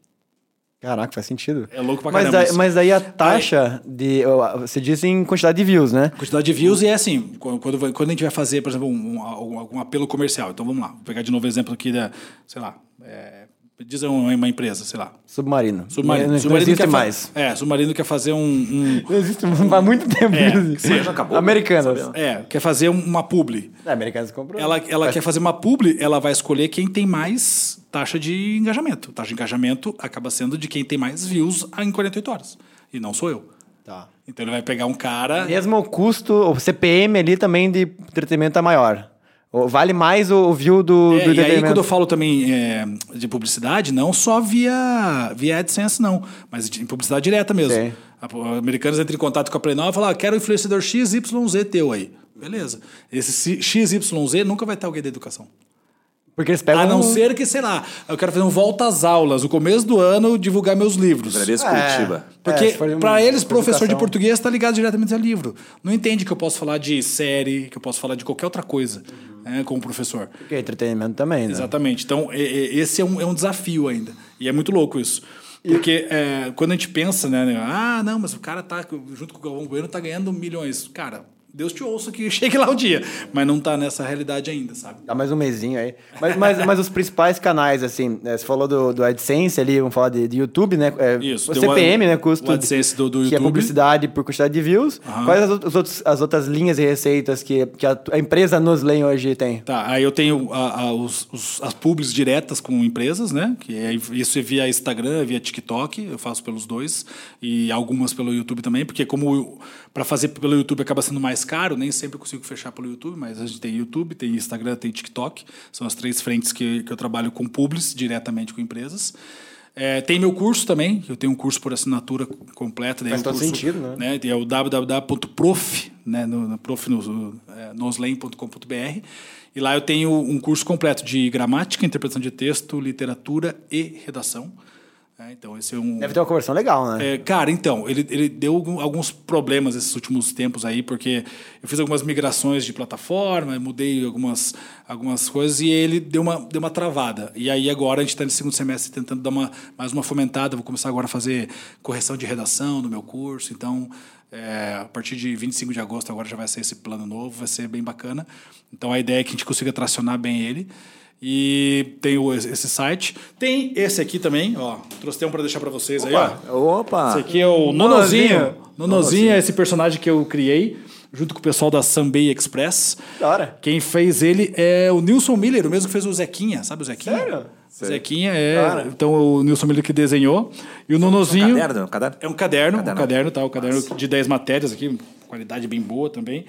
Caraca, faz sentido. É louco pra caramba. Mas daí, mas daí a taxa Aí, de. Você diz em quantidade de views, né? Quantidade de views e é assim, quando, quando a gente vai fazer, por exemplo, um, um, um apelo comercial. Então vamos lá, vou pegar de novo o exemplo aqui da, sei lá, é, Diz uma, uma empresa, sei lá. Submarino. Submarino. Não, submarino não existe mais. É, Submarino quer fazer um. um... Não existe há muito tempo. É, isso. acabou. Americanas. É, quer fazer uma publi. É, Americanas comprou. Ela, ela quer fazer uma publi, ela vai escolher quem tem mais taxa de engajamento. Taxa de engajamento acaba sendo de quem tem mais views em 48 horas. E não sou eu. Tá. Então ele vai pegar um cara. Mesmo o custo, o CPM ali também de entretenimento é maior. Vale mais o view do, é, do E aí, quando eu falo também é, de publicidade, não só via, via AdSense, não, mas em publicidade direta mesmo. Sim. Americanos entram em contato com a Play e falam: ah, quero o influenciador XYZ teu aí. Beleza. Esse XYZ nunca vai ter alguém da educação. Porque eles pegam. A não um... ser que, sei lá, eu quero fazer um volta às aulas, no começo do ano, divulgar meus livros. Bradesco é, Curitiba. Porque, é, para eles, professor de português está ligado diretamente ao livro. Não entende que eu posso falar de série, que eu posso falar de qualquer outra coisa uhum. né, como professor. Porque é entretenimento também, né? Exatamente. Então, esse é um, é um desafio ainda. E é muito louco isso. Porque é, quando a gente pensa, né, Ah, não, mas o cara tá, junto com o Galvão Bueno, tá ganhando milhões. Cara, Deus te ouça que [laughs] chegue lá o dia. Mas não está nessa realidade ainda, sabe? Dá mais um mesinho aí. Mas, mas, mas os principais canais, assim, né, você falou do, do AdSense ali, vamos falar de, de YouTube, né? É, Isso. O CPM, né? Custo. O AdSense do, do YouTube. Que é publicidade por quantidade de views. Quais as, os outros, as outras linhas e receitas que, que a, a empresa nos leem hoje tem? Tá, aí eu tenho a, a, os, os, as publis diretas com empresas, né? Que é, isso é via Instagram, via TikTok, eu faço pelos dois. E algumas pelo YouTube também, porque como para fazer pelo YouTube acaba sendo mais caro, nem sempre consigo fechar pelo YouTube, mas a gente tem YouTube, tem Instagram, tem TikTok. São as três frentes que, que eu trabalho com publis, diretamente com empresas. É, tem meu curso também, eu tenho um curso por assinatura completa. Faz um todo curso, sentido, né? né? É o www.prof, né, no, no prof no, é, noslen.com.br. E lá eu tenho um curso completo de gramática, interpretação de texto, literatura e redação. É, então, esse é um. Deve ter uma conversão legal, né? É, cara, então, ele, ele deu alguns problemas esses últimos tempos aí, porque eu fiz algumas migrações de plataforma, mudei algumas, algumas coisas e ele deu uma, deu uma travada. E aí agora a gente está no segundo semestre tentando dar uma, mais uma fomentada. Vou começar agora a fazer correção de redação no meu curso. Então, é, a partir de 25 de agosto agora já vai ser esse plano novo, vai ser bem bacana. Então a ideia é que a gente consiga tracionar bem ele. E tem o, esse site. Tem esse aqui também, ó. Trouxe um para deixar para vocês Opa. aí, ó. Opa! Esse aqui é o Nonozinho. Nonozinho é esse personagem que eu criei junto com o pessoal da Sunbay Express. Da hora. Quem fez ele é o Nilson Miller, o mesmo que fez o Zequinha, sabe o Zequinha? Sério? Zequinha é. Então o Nilson Miller que desenhou. E o Nonozinho. É um caderno, um caderno? É um caderno, caderno. um caderno, tá? O um caderno Nossa. de 10 matérias aqui, qualidade bem boa também.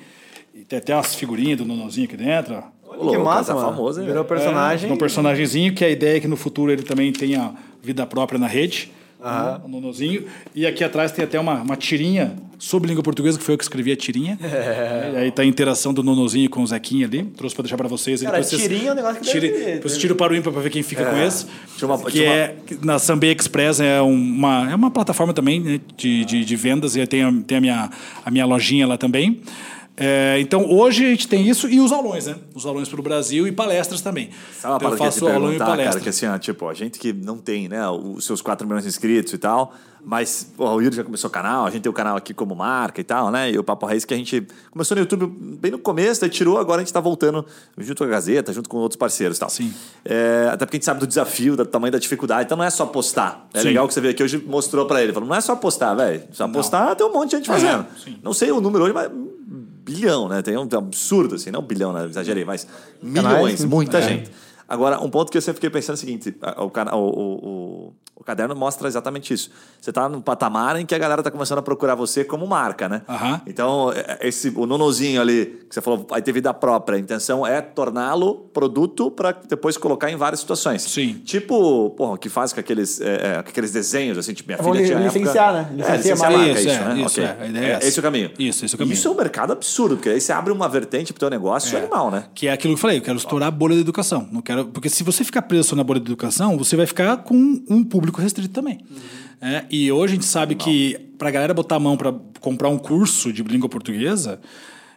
E tem até umas figurinhas do Nonozinho aqui dentro, ó que massa, mano. famoso, hein? Virou personagem. É, um personagemzinho que a ideia é que no futuro ele também tenha vida própria na rede. Uhum. Um nonozinho. E aqui atrás tem até uma, uma tirinha sobre língua portuguesa, que foi eu que escrevi a tirinha. [laughs] É. E aí tá a interação do nonozinho com o Zequinha ali. Trouxe para deixar para vocês. Cara, vocês tirinha é um negócio que tire, deve... Depois tiro para o ímpar para ver quem fica é. com esse. Uma, que é, na Sambay Express é uma, é uma plataforma também né, de, de, de vendas. E tem, a, tem a, minha, a minha lojinha lá também. É, então, hoje a gente tem isso e os aulões, né? Os aulões para o Brasil e palestras também. Sabe uma então, eu faço aulão e palestra. Cara, que assim, ó, tipo, a gente que não tem né, os seus 4 milhões de inscritos e tal, mas o Yuri já começou o canal, a gente tem o canal aqui como marca e tal, né? E o Papo Raiz que a gente começou no YouTube bem no começo, daí tirou, agora a gente está voltando junto com a Gazeta, junto com outros parceiros e tal. Sim. É, até porque a gente sabe do desafio, do tamanho da dificuldade, então não é só postar. É Sim. legal que você vê aqui hoje mostrou para ele, falou, não é só postar, velho. Só postar tem um monte de gente fazendo. É, não sei o número hoje, mas bilhão, né? Tem um, tem um absurdo, assim, não bilhão, né? Exagerei, mas milhões, muita é. gente. Agora, um ponto que eu sempre fiquei pensando é o seguinte: o, o, o, o caderno mostra exatamente isso. Você está num patamar em que a galera está começando a procurar você como marca, né? Uhum. Então, é, esse, o nonozinho ali, que você falou, vai ter vida própria. A intenção é torná-lo produto para depois colocar em várias situações. Sim. Tipo, porra, que faz com aqueles, é, é, aqueles desenhos, assim, tipo, minha filha li, tinha licenciar, época... né? Licenciar é, marca. Isso, isso, é, né? isso okay. é. A ideia é, esse é o caminho. Isso, esse é o caminho. Isso é um mercado absurdo, porque aí você abre uma vertente pro teu negócio é. animal, né? Que é aquilo que eu falei, eu quero estourar a bolha da educação. Não quero, porque se você ficar preso na bolha da educação, você vai ficar com um público restrito também. Uhum. É, e hoje a gente sabe animal. que para a galera botar a mão para comprar um curso de língua portuguesa,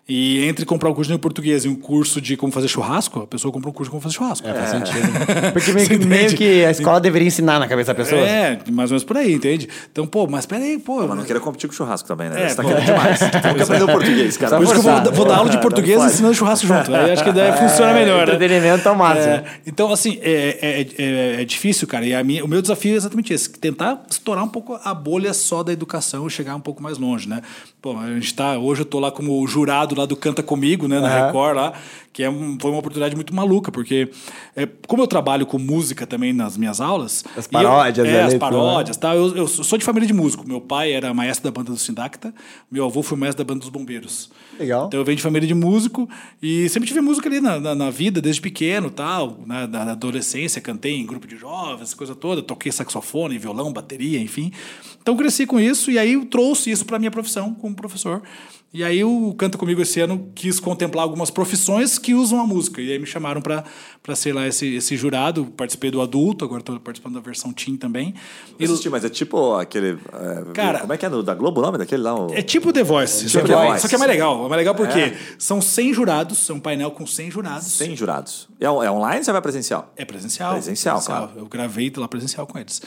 e entre comprar um curso de português e um curso de como fazer churrasco, a pessoa compra um curso de como fazer churrasco. É, faz é. sentido. [laughs] Porque meio que, meio que, a escola deveria ensinar na cabeça da pessoa. É, mais ou menos por aí, entende? Então, pô, mas peraí, pô. Mas não queira competir com churrasco também, né? É, Você tá querendo demais. Tem que aprender o português, cara. Por isso que eu vou, vou dar aula de [laughs] português ensinando churrasco junto. Aí acho que daí [laughs] funciona melhor. Né? Entretenimento é o máximo. É, então, assim, é, é, é, difícil, cara. E a minha, o meu desafio é exatamente esse: tentar estourar um pouco a bolha só da educação e chegar um pouco mais longe, né? Pô, a gente tá. Hoje eu tô lá como jurado lá do Canta Comigo né, na uhum. Record lá, que é, foi uma oportunidade muito maluca, porque é, como eu trabalho com música também nas minhas aulas... As paródias. Eu, é, as paródias, tá? Eu, eu, sou de família de músico. Meu pai era maestro da banda do Sindacta, meu avô foi maestro da banda dos Bombeiros. Legal. Então eu venho de família de músico e sempre tive música ali na, na, na vida, desde pequeno tal, né, na, na adolescência, cantei em grupo de jovens, coisa toda, toquei saxofone, violão, bateria, enfim. Então cresci com isso e aí eu trouxe isso para minha profissão como professor. E aí o Canta Comigo esse ano quis contemplar algumas profissões que usam a música. E aí me chamaram para ser lá esse, esse jurado. Participei do adulto, agora estou participando da versão teen também. Assisti, mas é tipo aquele... É, Cara, como é que é no, da Globo o nome daquele lá? O... É tipo The Voice. É tipo só, que, The Voice. só que é mais legal. É mais legal porque é. são 100 jurados, é um painel com 100 jurados. 100 jurados. É, é online ou você vai presencial? É presencial. Presencial, presencial. claro. Eu gravei lá presencial com eles.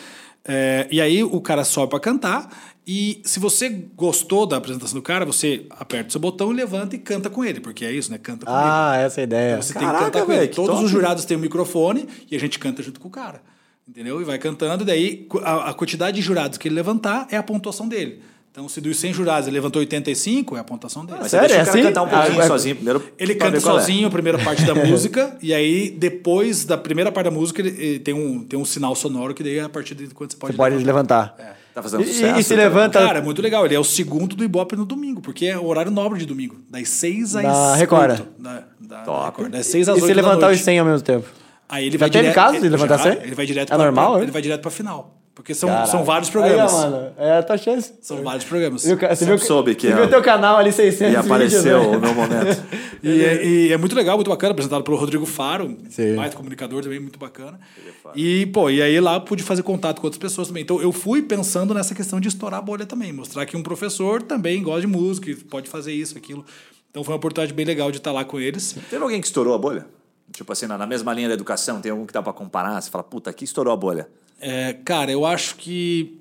É, e aí o cara sobe para cantar e se você gostou da apresentação do cara, você aperta o seu botão e levanta e canta com ele, porque é isso, né? Canta com ah, ele. Ah, essa é a ideia. Então você Caraca, tem que cantar com véio, ele. Todos top. os jurados têm um microfone e a gente canta junto com o cara. Entendeu? E vai cantando, daí a, a quantidade de jurados que ele levantar é a pontuação dele. Então, se dos 100 jurados ele levantou 85, é a pontuação dele. Mas Sério? Deixa o cara assim? cantar um pouquinho ah, sozinho primeiro. Ele canta é. sozinho é. a primeira parte da [laughs] música, e aí, depois da primeira parte da música, ele, ele, tem, um, tem um sinal sonoro que daí é a partir de quando você pode Você levantar. pode levantar. É. Tá fazendo sucesso. E, se levanta. Cara, é muito legal. Ele é o segundo do Ibope no domingo, porque é o horário nobre de domingo. Das 6 às da Record. Da, da Top. Record. Das 6 às 8 E se levantar os 100 ao mesmo tempo? Aí ele já vai teve caso de levantar 100? Ele vai direto é pra, normal, pra, Ele vai direto pra final. Porque são, são vários programas. Aí, mano, é a tua chance. São vários programas. Você, você viu, soube que você é. viu o teu canal ali 600 E apareceu vídeos, né? o meu momento. [laughs] e, é, e, é, muito legal, muito bacana, apresentado pelo Rodrigo Faro, Sim. mais comunicador também, muito bacana. E, pô, e aí lá pude fazer contato com outras pessoas também. Então eu fui pensando nessa questão de estourar a bolha também, mostrar que um professor também gosta de música, pode fazer isso, aquilo. Então foi uma oportunidade bem legal de estar lá com eles. Teve alguém que estourou a bolha? Tipo assim, na mesma linha da educação, tem algum que dá para comparar? Você fala, puta, aqui estourou a bolha. É, cara, eu acho que.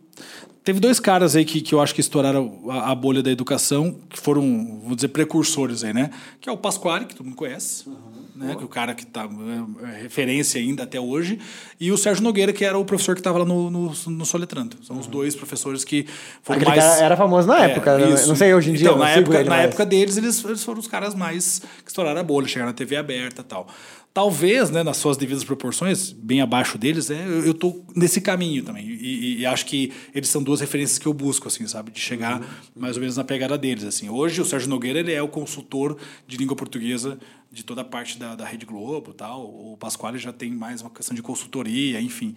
Teve dois caras aí que, que eu acho que estouraram a, a, bolha da educação, que foram, vou dizer, precursores aí, né? Que é o Pasquale, que todo mundo conhece. Uhum né? Que o cara que está é, é, referência ainda até hoje, e o Sérgio Nogueira, que era o professor que estava lá no, no, no, Soletrando. São os dois professores que foram Aquele mais. era famoso na é, época, né? não sei hoje em dia. Então, na, época, na época deles, eles, eles foram os caras mais que estouraram a bolha, chegaram na TV aberta e tal. Talvez, né, nas suas devidas proporções, bem abaixo deles, é, eu estou nesse caminho também. E, e, acho que eles são duas referências que eu busco, assim, sabe? De chegar uhum. mais ou menos na pegada deles. assim. Hoje, o Sérgio Nogueira ele é o consultor de língua portuguesa de toda a parte da, da Rede Globo tal. O Pasquale já tem mais uma questão de consultoria, enfim.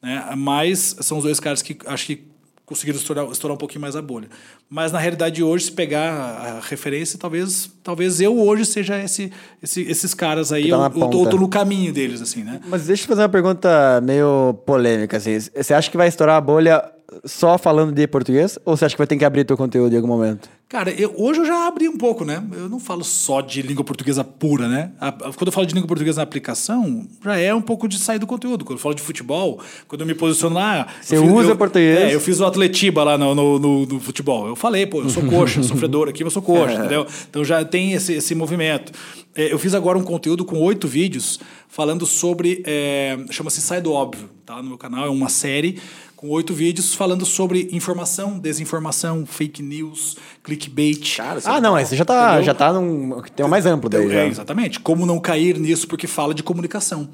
Né? Mas são os dois caras que acho que conseguiram estourar, estourar um pouquinho mais a bolha. Mas na realidade hoje, se pegar a referência, talvez, talvez eu hoje seja esse, esse esses caras aí, tá eu, eu, tô no caminho deles, assim, né? Mas deixa eu fazer uma pergunta meio polêmica, assim. Você acha que vai estourar a bolha só falando de português? Ou você acha que vai ter que abrir teu conteúdo em algum momento? Cara, eu, hoje eu já abri um pouco, né? Eu não falo só de língua portuguesa pura, né? A, quando eu falo de língua portuguesa na aplicação, já é um pouco de sair do conteúdo. Quando eu falo de futebol, quando eu me posiciono lá. Você usa eu, português? É, eu fiz o Atletiba lá no, no, no, no futebol. Eu falei, pô, eu sou coxa, sofredor aqui, eu sou coxa, é. [laughs] entendeu? Então já tem esse, esse movimento. É, eu fiz agora um conteúdo com oito vídeos falando sobre. É, chama-se Sai do Óbvio, tá? No meu canal, é uma série com oito vídeos falando sobre informação, desinformação, fake news, clickbait. Cara, ah, não, você já tá, já tá num tema mais amplo daí. É, exatamente. Como não cair nisso porque fala de comunicação.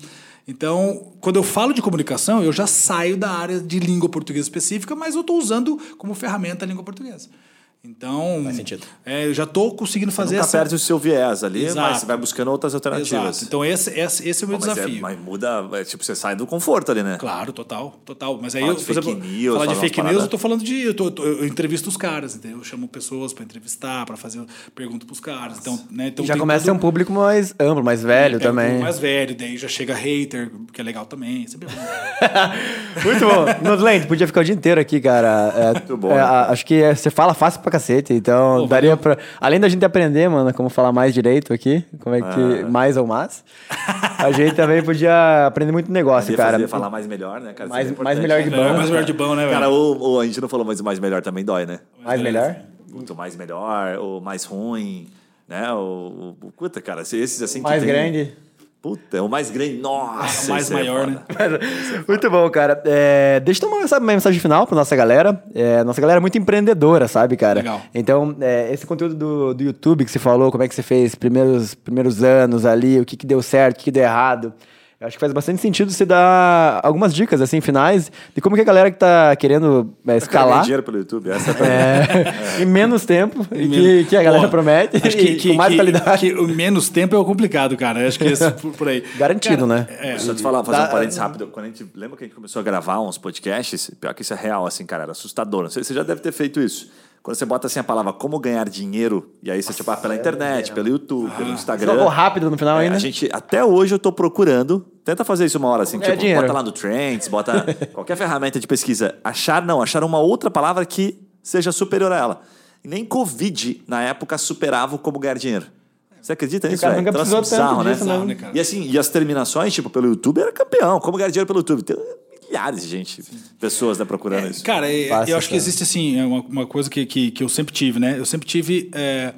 Então, quando eu falo de comunicação, eu já saio da área de língua portuguesa específica, mas eu estou usando como ferramenta a língua portuguesa. Então, Faz sentido. É, eu já estou conseguindo fazer nunca essa... perde o seu viés ali, Exato. mas você vai buscando outras alternativas. Exato. Então, esse, esse, esse é o meu Mas, é- desafio. mas muda, é, tipo, você sai do conforto ali, né? Claro, total, total. Mas aí, Fala eu, de por exemplo, news, falar de fake news, eu tô falando de. Eu, tô- tô- eu entrevisto os caras, entendeu? Eu chamo pessoas para entrevistar, para fazer pergunta pros caras. Então, né? então já começa a ser um público mais amplo, mais velho pega um também. pouco mais velho, daí já chega hater, que é legal também. Sempre é bom. [laughs] Muito bom. Nodland, podia ficar o dia inteiro aqui, cara. É, Muito bom, é, né? acho que é, você fala fácil pra cacete, então Pô, daria pra. Além da gente aprender, mano, como falar mais direito aqui, como é que. Ah. Mais ou mais. A gente também podia aprender muito negócio, Podia cara. fazer, falar mais melhor, né, cara? Mais- é mais melhor de É, bom. mais melhor de bom, né, velho? Cara, o, o- a gente não falou, mas o mais melhor também dói, né? mais melhor? Muito mais melhor, ou mais ruim, né? O, o, puta, cara, esses assim que Mais tem- grande. Puta, é o mais grande. Nossa, O mais é maior, foda. né? [laughs] Muito bom, cara. É, deixa eu dar uma, sabe, uma mensagem final pra nossa galera. É, nossa galera é muito empreendedora, sabe, cara? Legal. Então, é, esse conteúdo do, do YouTube que você falou, como é que você fez primeiros, primeiros anos ali, o que, que deu certo, o que, que deu errado. Acho que faz bastante sentido você dar algumas dicas, assim, finais, de como que a galera que tá querendo é, Cara, escalar dinheiro pelo YouTube, essa é a [laughs] pergunta. é, em menos tempo e que, menos- que a galera Pô, promete acho e com mais que- qualidade. que o menos tempo é o complicado, cara. Acho que esse por, por aí. Garantido, né? É, Deixa eu te falar, fazer Dá- um parênteses rápido. Quando a gente, lembra que a gente começou a gravar uns podcasts? Pior que isso é real, assim, cara, era assustador. Não sei, Você já deve ter feito isso. Quando você bota assim a palavra como ganhar dinheiro, e aí você, tipo, ah, pela internet, pelo YouTube, pelo Você Instagram. colocou rápido no final É, ainda? a gente, até hoje eu tô procurando. Tenta fazer isso uma hora assim, Como tipo, dinheiro. bota lá no Trends, bota [laughs] qualquer ferramenta de pesquisa. Achar, não, achar uma outra palavra que seja superior a ela. E nem Covid, na época, superava o como ganhar dinheiro. Você acredita nisso? cara velho? nunca precisou tanto bizarro, né? disso, né, cara? E assim, e as terminações, tipo, pelo YouTube era campeão. Como ganhar dinheiro pelo YouTube? Milhares de gente, pessoas né, procurando isso. Cara, é- Fácil, eu acho que cara. existe assim, é uma, uma coisa que, que, que eu sempre tive, né? Eu sempre tive é,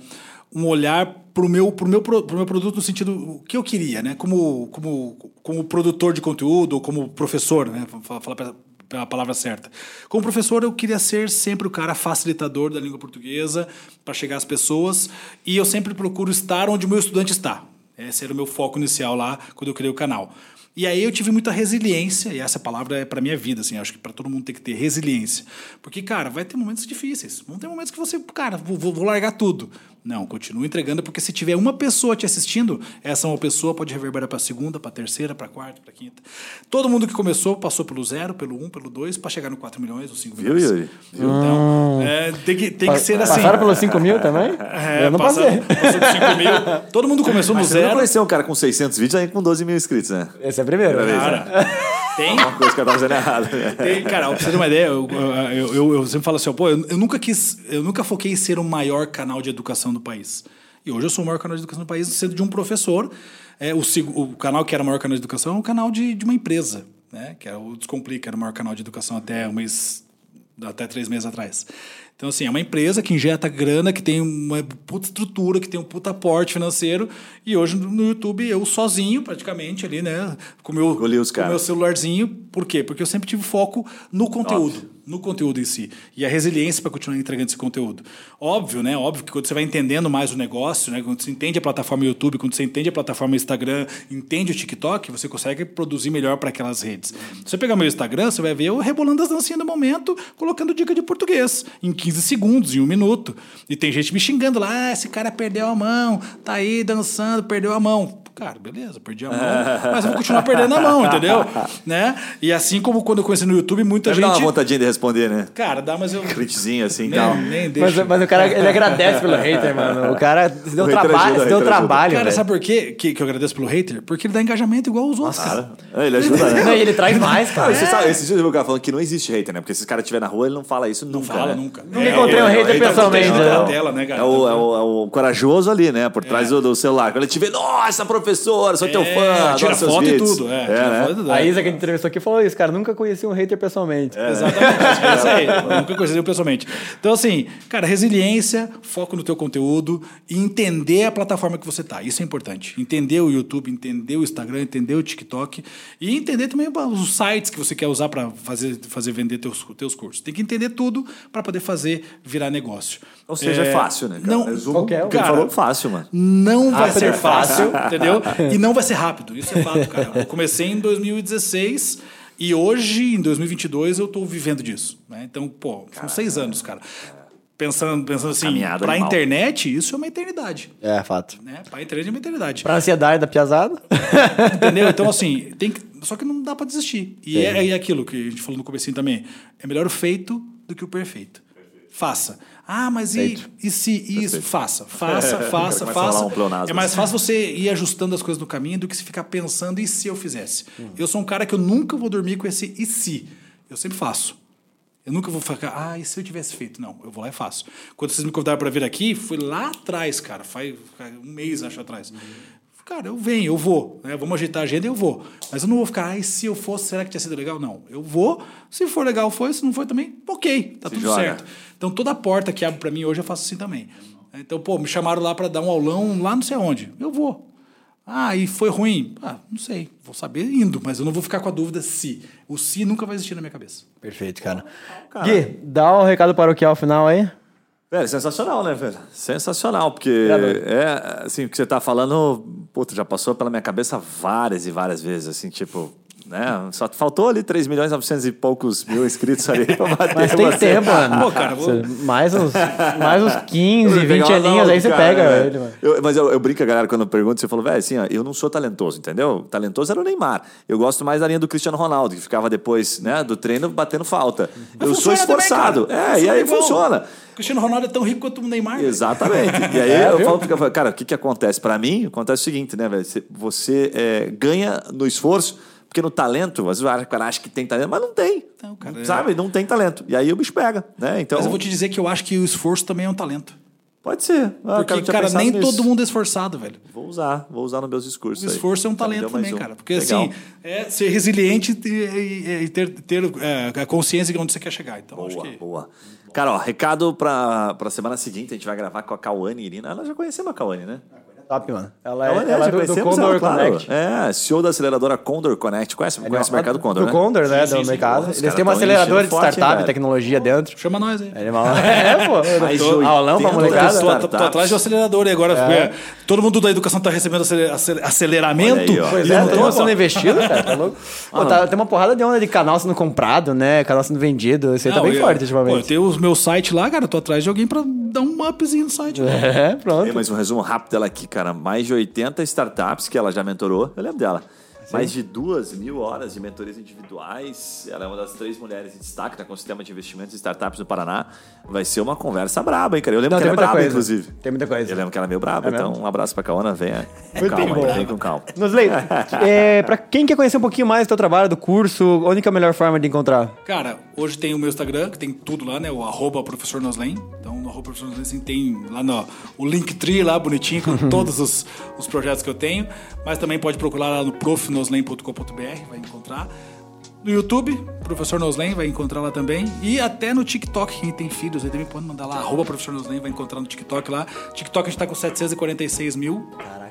um olhar pro meu, pro, meu, pro meu produto no sentido o que eu queria, né? Como, como, como produtor de conteúdo, ou como professor, né? Vou Falar, falar pela palavra certa. Como professor, eu queria ser sempre o cara facilitador da língua portuguesa para chegar às pessoas e eu sempre procuro estar onde o meu estudante está. Esse era o meu foco inicial lá quando eu criei o canal. E aí eu tive muita resiliência, e essa palavra é para minha vida, assim, acho que para todo mundo tem que ter resiliência. Porque, cara, vai ter momentos difíceis. Vão ter momentos que você, cara, vou, vou- largar tudo. Não, continua entregando, porque se tiver uma pessoa te assistindo, essa uma pessoa pode reverberar para a segunda, para a terceira, para a quarta, para a quinta. Todo mundo que começou passou pelo zero, pelo um, pelo dois, para chegar no 4 milhões ou 5 Viu, milhões. Yuri? Viu? Então, é, tem que, tem que ser assim. Passaram pelos 5 mil também? É, eu não passou- passei. Passou de 5 mil. Todo mundo começou no Você não zero. conheceu um cara com 600 vídeos aí com 12 mil inscritos, né? Esse é o primeiro. Primeira vez, Cara, tem, Uma coisa que eu tava fazendo errado. [laughs] Tem, cara, pra você ter uma ideia, eu, eu, eu- eu sempre falo assim, pô, eu, eu nunca quis, eu nunca foquei em ser o maior canal de educação do país. E hoje eu sou o maior canal de educação do país, sendo de um professor. É, o, o canal que era o maior canal de educação é um canal de, de uma empresa, né? Que era o Descomplica, era o maior canal de educação até um mês, até três meses atrás. Então, assim, é uma empresa que injeta grana, que tem uma puta estrutura, que tem um puta aporte financeiro. E hoje no YouTube, eu sozinho, praticamente, ali, né? Com o meu, o meu celularzinho. Por quê? Porque eu sempre tive foco no conteúdo. No conteúdo em si. E a resiliência para continuar entregando esse conteúdo. Óbvio, né? Óbvio que quando você vai entendendo mais o negócio, né? Quando você entende a plataforma YouTube, quando você entende a plataforma Instagram, entende o TikTok, você consegue produzir melhor para aquelas redes. Se você pegar meu Instagram, você vai ver eu rebolando as dancinhas do momento, colocando dica de português. Em 15 segundos, em um minuto. E tem gente me xingando lá, ah, esse cara perdeu a mão, tá aí dançando, perdeu a mão. Cara, beleza, perdi a mão, mas eu vou continuar perdendo a mão, entendeu? [laughs] Né? E assim como quando eu conheci no YouTube, muita Deve gente. uma vontadinha de responder, né? Cara, dá, mas eu. [laughs] Critizinho assim e Nem, tal. nem Mas, deixa. mas o cara, [laughs] ele agradece pelo hater, mano. O cara se deu O trabalho, ajuda, se deu trabalho, Cara, velho. sabe por quê que, que eu agradeço pelo hater? Porque ele dá engajamento igual os outros, cara. É, Ele ajuda, né? Não, e ele traz mais, Não, cara. você sabe, esses dias eu vi o cara falando que não existe hater, né? Porque se esse cara estiver na rua, ele não fala isso nunca. Fala né? nunca. Nunca encontrei um hater pessoalmente? É o, é, é corajoso ali, né? Por trás do, do celular. Quando ele te vê, nossa, professor, sou teu É, fã, tira seus foto e tudo. É, É, tira né? foto e tudo. A Isa que a gente entrevistou aqui falou isso, cara. Nunca conheci um hater pessoalmente. Exatamente, é isso aí. [laughs] Nunca conheci pessoalmente. Então, assim, cara, resiliência, foco no teu conteúdo e entender a plataforma que você tá. Isso é importante. Entender o YouTube, entender o Instagram, entender o TikTok e entender também os sites que você quer usar para fazer, fazer vender teus, teus cursos. Tem que entender tudo para poder fazer virar negócio. Ou seja, é, fácil, né? Cara? Não, Resumo qualquer um. o que ele Cara, falou fácil, mano. não vai Rápido ser é fácil. entendeu? [laughs] E não vai ser rápido, isso é fato, cara. Eu comecei em 2016 e hoje, em 2022, eu tô vivendo disso. Né? Então, pô, são seis anos, cara pensando, pensando assim, para a internet, isso é uma eternidade. É, fato. Né? Para a internet é uma eternidade. Para ansiedade da piazada. [laughs] Entendeu? Então, assim, tem que, só que não dá para desistir. E é, é, aquilo que a gente falou no começo também. É melhor o feito do que o perfeito. perfeito. Faça. Ah, mas e, e se isso? Faça, [laughs] faça, faça, faça. Um é mais fácil você ir ajustando as coisas no caminho do que se ficar pensando e se eu fizesse. Hum. Eu sou um cara que eu nunca vou dormir com esse e se. Eu sempre faço. Eu nunca vou ficar, ah, e se eu tivesse feito? Não, eu vou lá e faço. Quando vocês me convidaram para vir aqui, fui lá atrás, cara, faz um mês, acho, atrás. Uhum. Cara, eu venho, eu vou. Né? Vamos ajeitar a agenda, eu vou. Mas eu não vou ficar, ah, e se eu fosse, será que tinha sido legal? Não, eu vou. Se for legal, foi. Se não foi também, ok, tá se tudo joga. certo. Então toda porta que abre para mim hoje eu faço assim também. Então, pô, me chamaram lá para dar um aulão lá não sei aonde. Eu vou. Ah, e foi ruim? Ah, não sei. Vou saber indo, mas eu não vou ficar com a dúvida se. O se nunca vai existir na minha cabeça. Perfeito, cara. cara. Gui, dá um recado paroquial final aí. Velho, sensacional, né, velho? Sensacional, porque é, assim, o que você tá falando, puta, já passou pela minha cabeça várias e várias vezes, assim, tipo, né? Só faltou ali 3 milhões e 900 e poucos mil inscritos ali pra bater. Mas tem você. tempo, mano. Pô, cara, vou... mais, uns, [laughs] mais uns 15, 20 aninhos, aí você cara, pega né? ele, mano. Eu, mas eu, eu brinco, galera, quando eu pergunto, você falou, velho, assim, ó, eu não sou talentoso, entendeu? Talentoso era o Neymar. Eu gosto mais da linha do Cristiano Ronaldo, que ficava depois, né, do treino batendo falta. Mas eu sou esforçado. Também, é, e aí igual. funciona. Cristiano Ronaldo é tão rico quanto o Neymar. Exatamente. E aí [laughs] é, eu viu? falo, cara, o que, que acontece? Para mim, acontece o seguinte, né, velho? Você é, ganha no esforço porque no talento, às vezes o cara acha que tem talento, mas não tem. Não, cara, sabe? É... Não tem talento. E aí o bicho pega, né? Então... Mas eu vou te dizer que eu acho que o esforço também é um talento. Pode ser. Ah, Porque, cara, nem nisso. todo mundo é esforçado, velho. Vou usar, vou usar nos meus discursos. O esforço aí. é um talento também, um. cara. Porque, Legal. assim, é ser resiliente e, ter, ter é, a consciência de onde você quer chegar. Então, boa, acho que... boa. Cara, ó, recado pra, pra semana seguinte, a gente vai gravar com a Cauane Irina. Ela já conheceu a Cauane, né? Top, mano. Ela é, ela, ela é do, do Condor ela, claro. Connect. É, CEO da aceleradora Condor Connect. Conhece, é, conhece o mercado Condor, do né? Condor, né? Sim, do sim, mercado. Sim, Eles têm uma aceleradora de startup, tecnologia dentro. Chama nós aí. É, [laughs] é pô. Tô, aulão pra molecada. Tô, tô, atrás de um acelerador e agora é. todo mundo da educação tá recebendo aceleramento. Aí, pois é, tô sendo investido, cara. Tá [laughs] louco? Pô, tá, tem uma porrada de onda de canal sendo comprado, né? Canal sendo vendido. Isso aí tá bem forte ultimamente. Pô, eu tenho o meu site lá, cara. Tô atrás de alguém pra dar um upzinho no site. É, pronto. Mas um resumo rápido dela aqui, cara. Mais de 80 startups que ela já mentorou. Eu lembro dela. Sim. Mais de duas mil horas de mentorias individuais. Ela é uma das três mulheres em destaque no ecossistema de investimentos e startups do Paraná. Vai ser uma conversa braba, hein, cara? Eu lembro Não, que ela é braba, coisa. inclusive. Tem muita coisa. Eu lembro que ela é meio braba. É então, um abraço pra Kaona. Venha com calma, vem com calma. Nosley, [laughs] é, pra quem quer conhecer um pouquinho mais do teu trabalho, do curso, onde é a melhor forma de encontrar? Cara, hoje tem o meu Instagram, que tem tudo lá, né? O arroba professor Noslen. Então, no arroba professor Noslen tem lá no, o Linktree lá, bonitinho, com [laughs] todos os, os projetos que eu tenho. Mas também pode procurar lá no profnoslen.com.br vai encontrar. No YouTube, Professor Noslen vai encontrar lá também. E até no TikTok, quem tem filhos aí também pode mandar lá, arroba Professor Noslen, vai encontrar no TikTok lá. TikTok a gente tá com 746 mil. Caraca,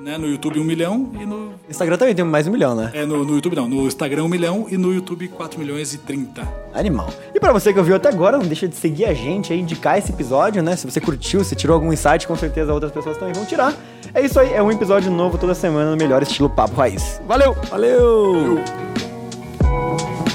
Né? No YouTube 1 milhão e no... Instagram também tem mais um milhão, né? É, no, no YouTube não. No Instagram 1 milhão e no YouTube 4 milhões e 30. Animal. E pra você que ouviu até agora, não deixa de seguir a gente aí, indicar esse episódio, né? Se você curtiu, se tirou algum insight, com certeza outras pessoas também vão tirar. É isso aí, é um episódio novo toda semana no melhor estilo Papo Raiz. Valeu! Valeu! Valeu.